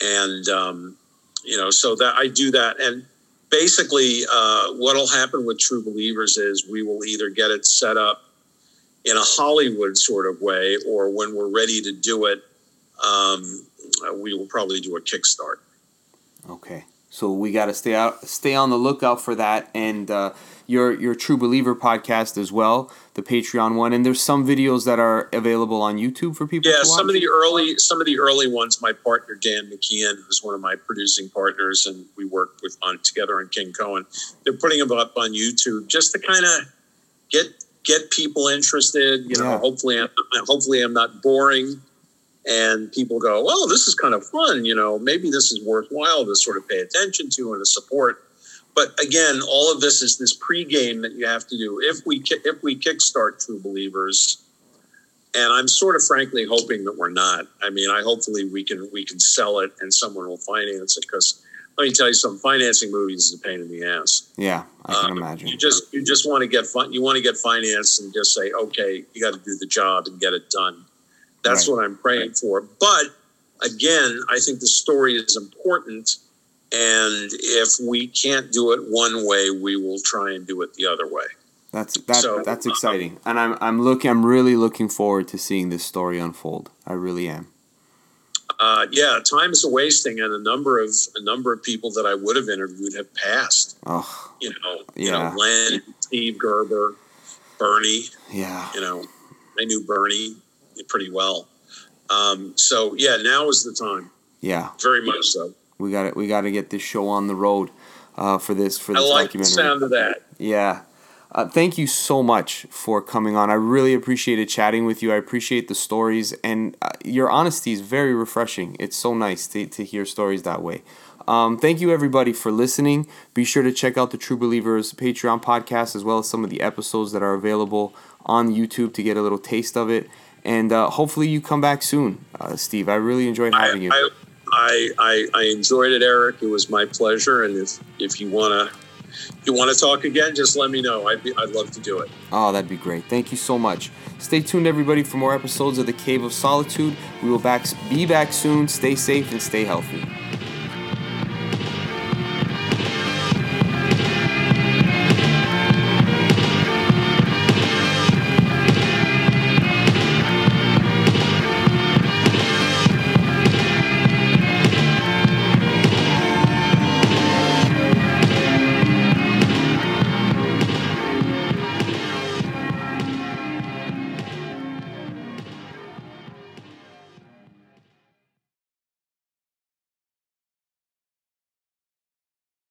And um, you know, so that I do that. And basically, uh, what'll happen with True Believers is we will either get it set up in a Hollywood sort of way, or when we're ready to do it, um, we will probably do a kickstart. Okay. So we got to stay out, stay on the lookout for that, and uh, your your True Believer podcast as well, the Patreon one. And there's some videos that are available on YouTube for people. Yeah, to watch? some of the early some of the early ones. My partner Dan McKeon, who's one of my producing partners, and we worked with on together on King Cohen. They're putting them up on YouTube just to kind of get get people interested. You know, Yeah. hopefully, I'm, hopefully, I'm not boring, and people go, "Well, this is kind of fun." You know, maybe this is worthwhile to sort of pay attention to and to support. But again, all of this is this pregame that you have to do. If we if we kickstart True Believers, and I'm sort of frankly hoping that we're not. I mean, I hopefully we can we can sell it and someone will finance it because let me tell you something. Financing movies is a pain in the ass. Yeah, I can Um, imagine. You just you just want to get fun. You want to get financed and just say, okay, you got to do the job and get it done. That's Right. what I'm praying for. But again, I think the story is important. And if we can't do it one way, we will try and do it the other way. That's that, So, that's uh, exciting, and I'm I'm looking. I'm really looking forward to seeing this story unfold. I really am. uh, yeah, time is a wasting, and a number of a number of people that I would have interviewed have passed. Oh, You know, you know, Len, Steve Gerber, Bernie. yeah. You know, I knew Bernie pretty well. Um, so yeah, now is the time. Yeah, Very much so. we got it. We got to get this show on the road uh, for this for I this like the sound of that. Yeah. Uh, thank you so much for coming on. I really appreciated chatting with you. I appreciate the stories, and uh, your honesty is very refreshing. It's so nice to, to hear stories that way. Um, thank you, everybody, for listening. Be sure to check out the True Believers Patreon podcast as well as some of the episodes that are available on YouTube to get a little taste of it. And uh, hopefully, you come back soon, uh, Steve. I really enjoyed I, having you. I, I, I, I enjoyed it, Eric. It was my pleasure. And if if you wanna you wanna talk again, just let me know. I'd be, I'd love to do it. Oh, that'd be great. Thank you so much. Stay tuned, everybody, for more episodes of The Cave of Solitude. We will back, be back soon. Stay safe and stay healthy.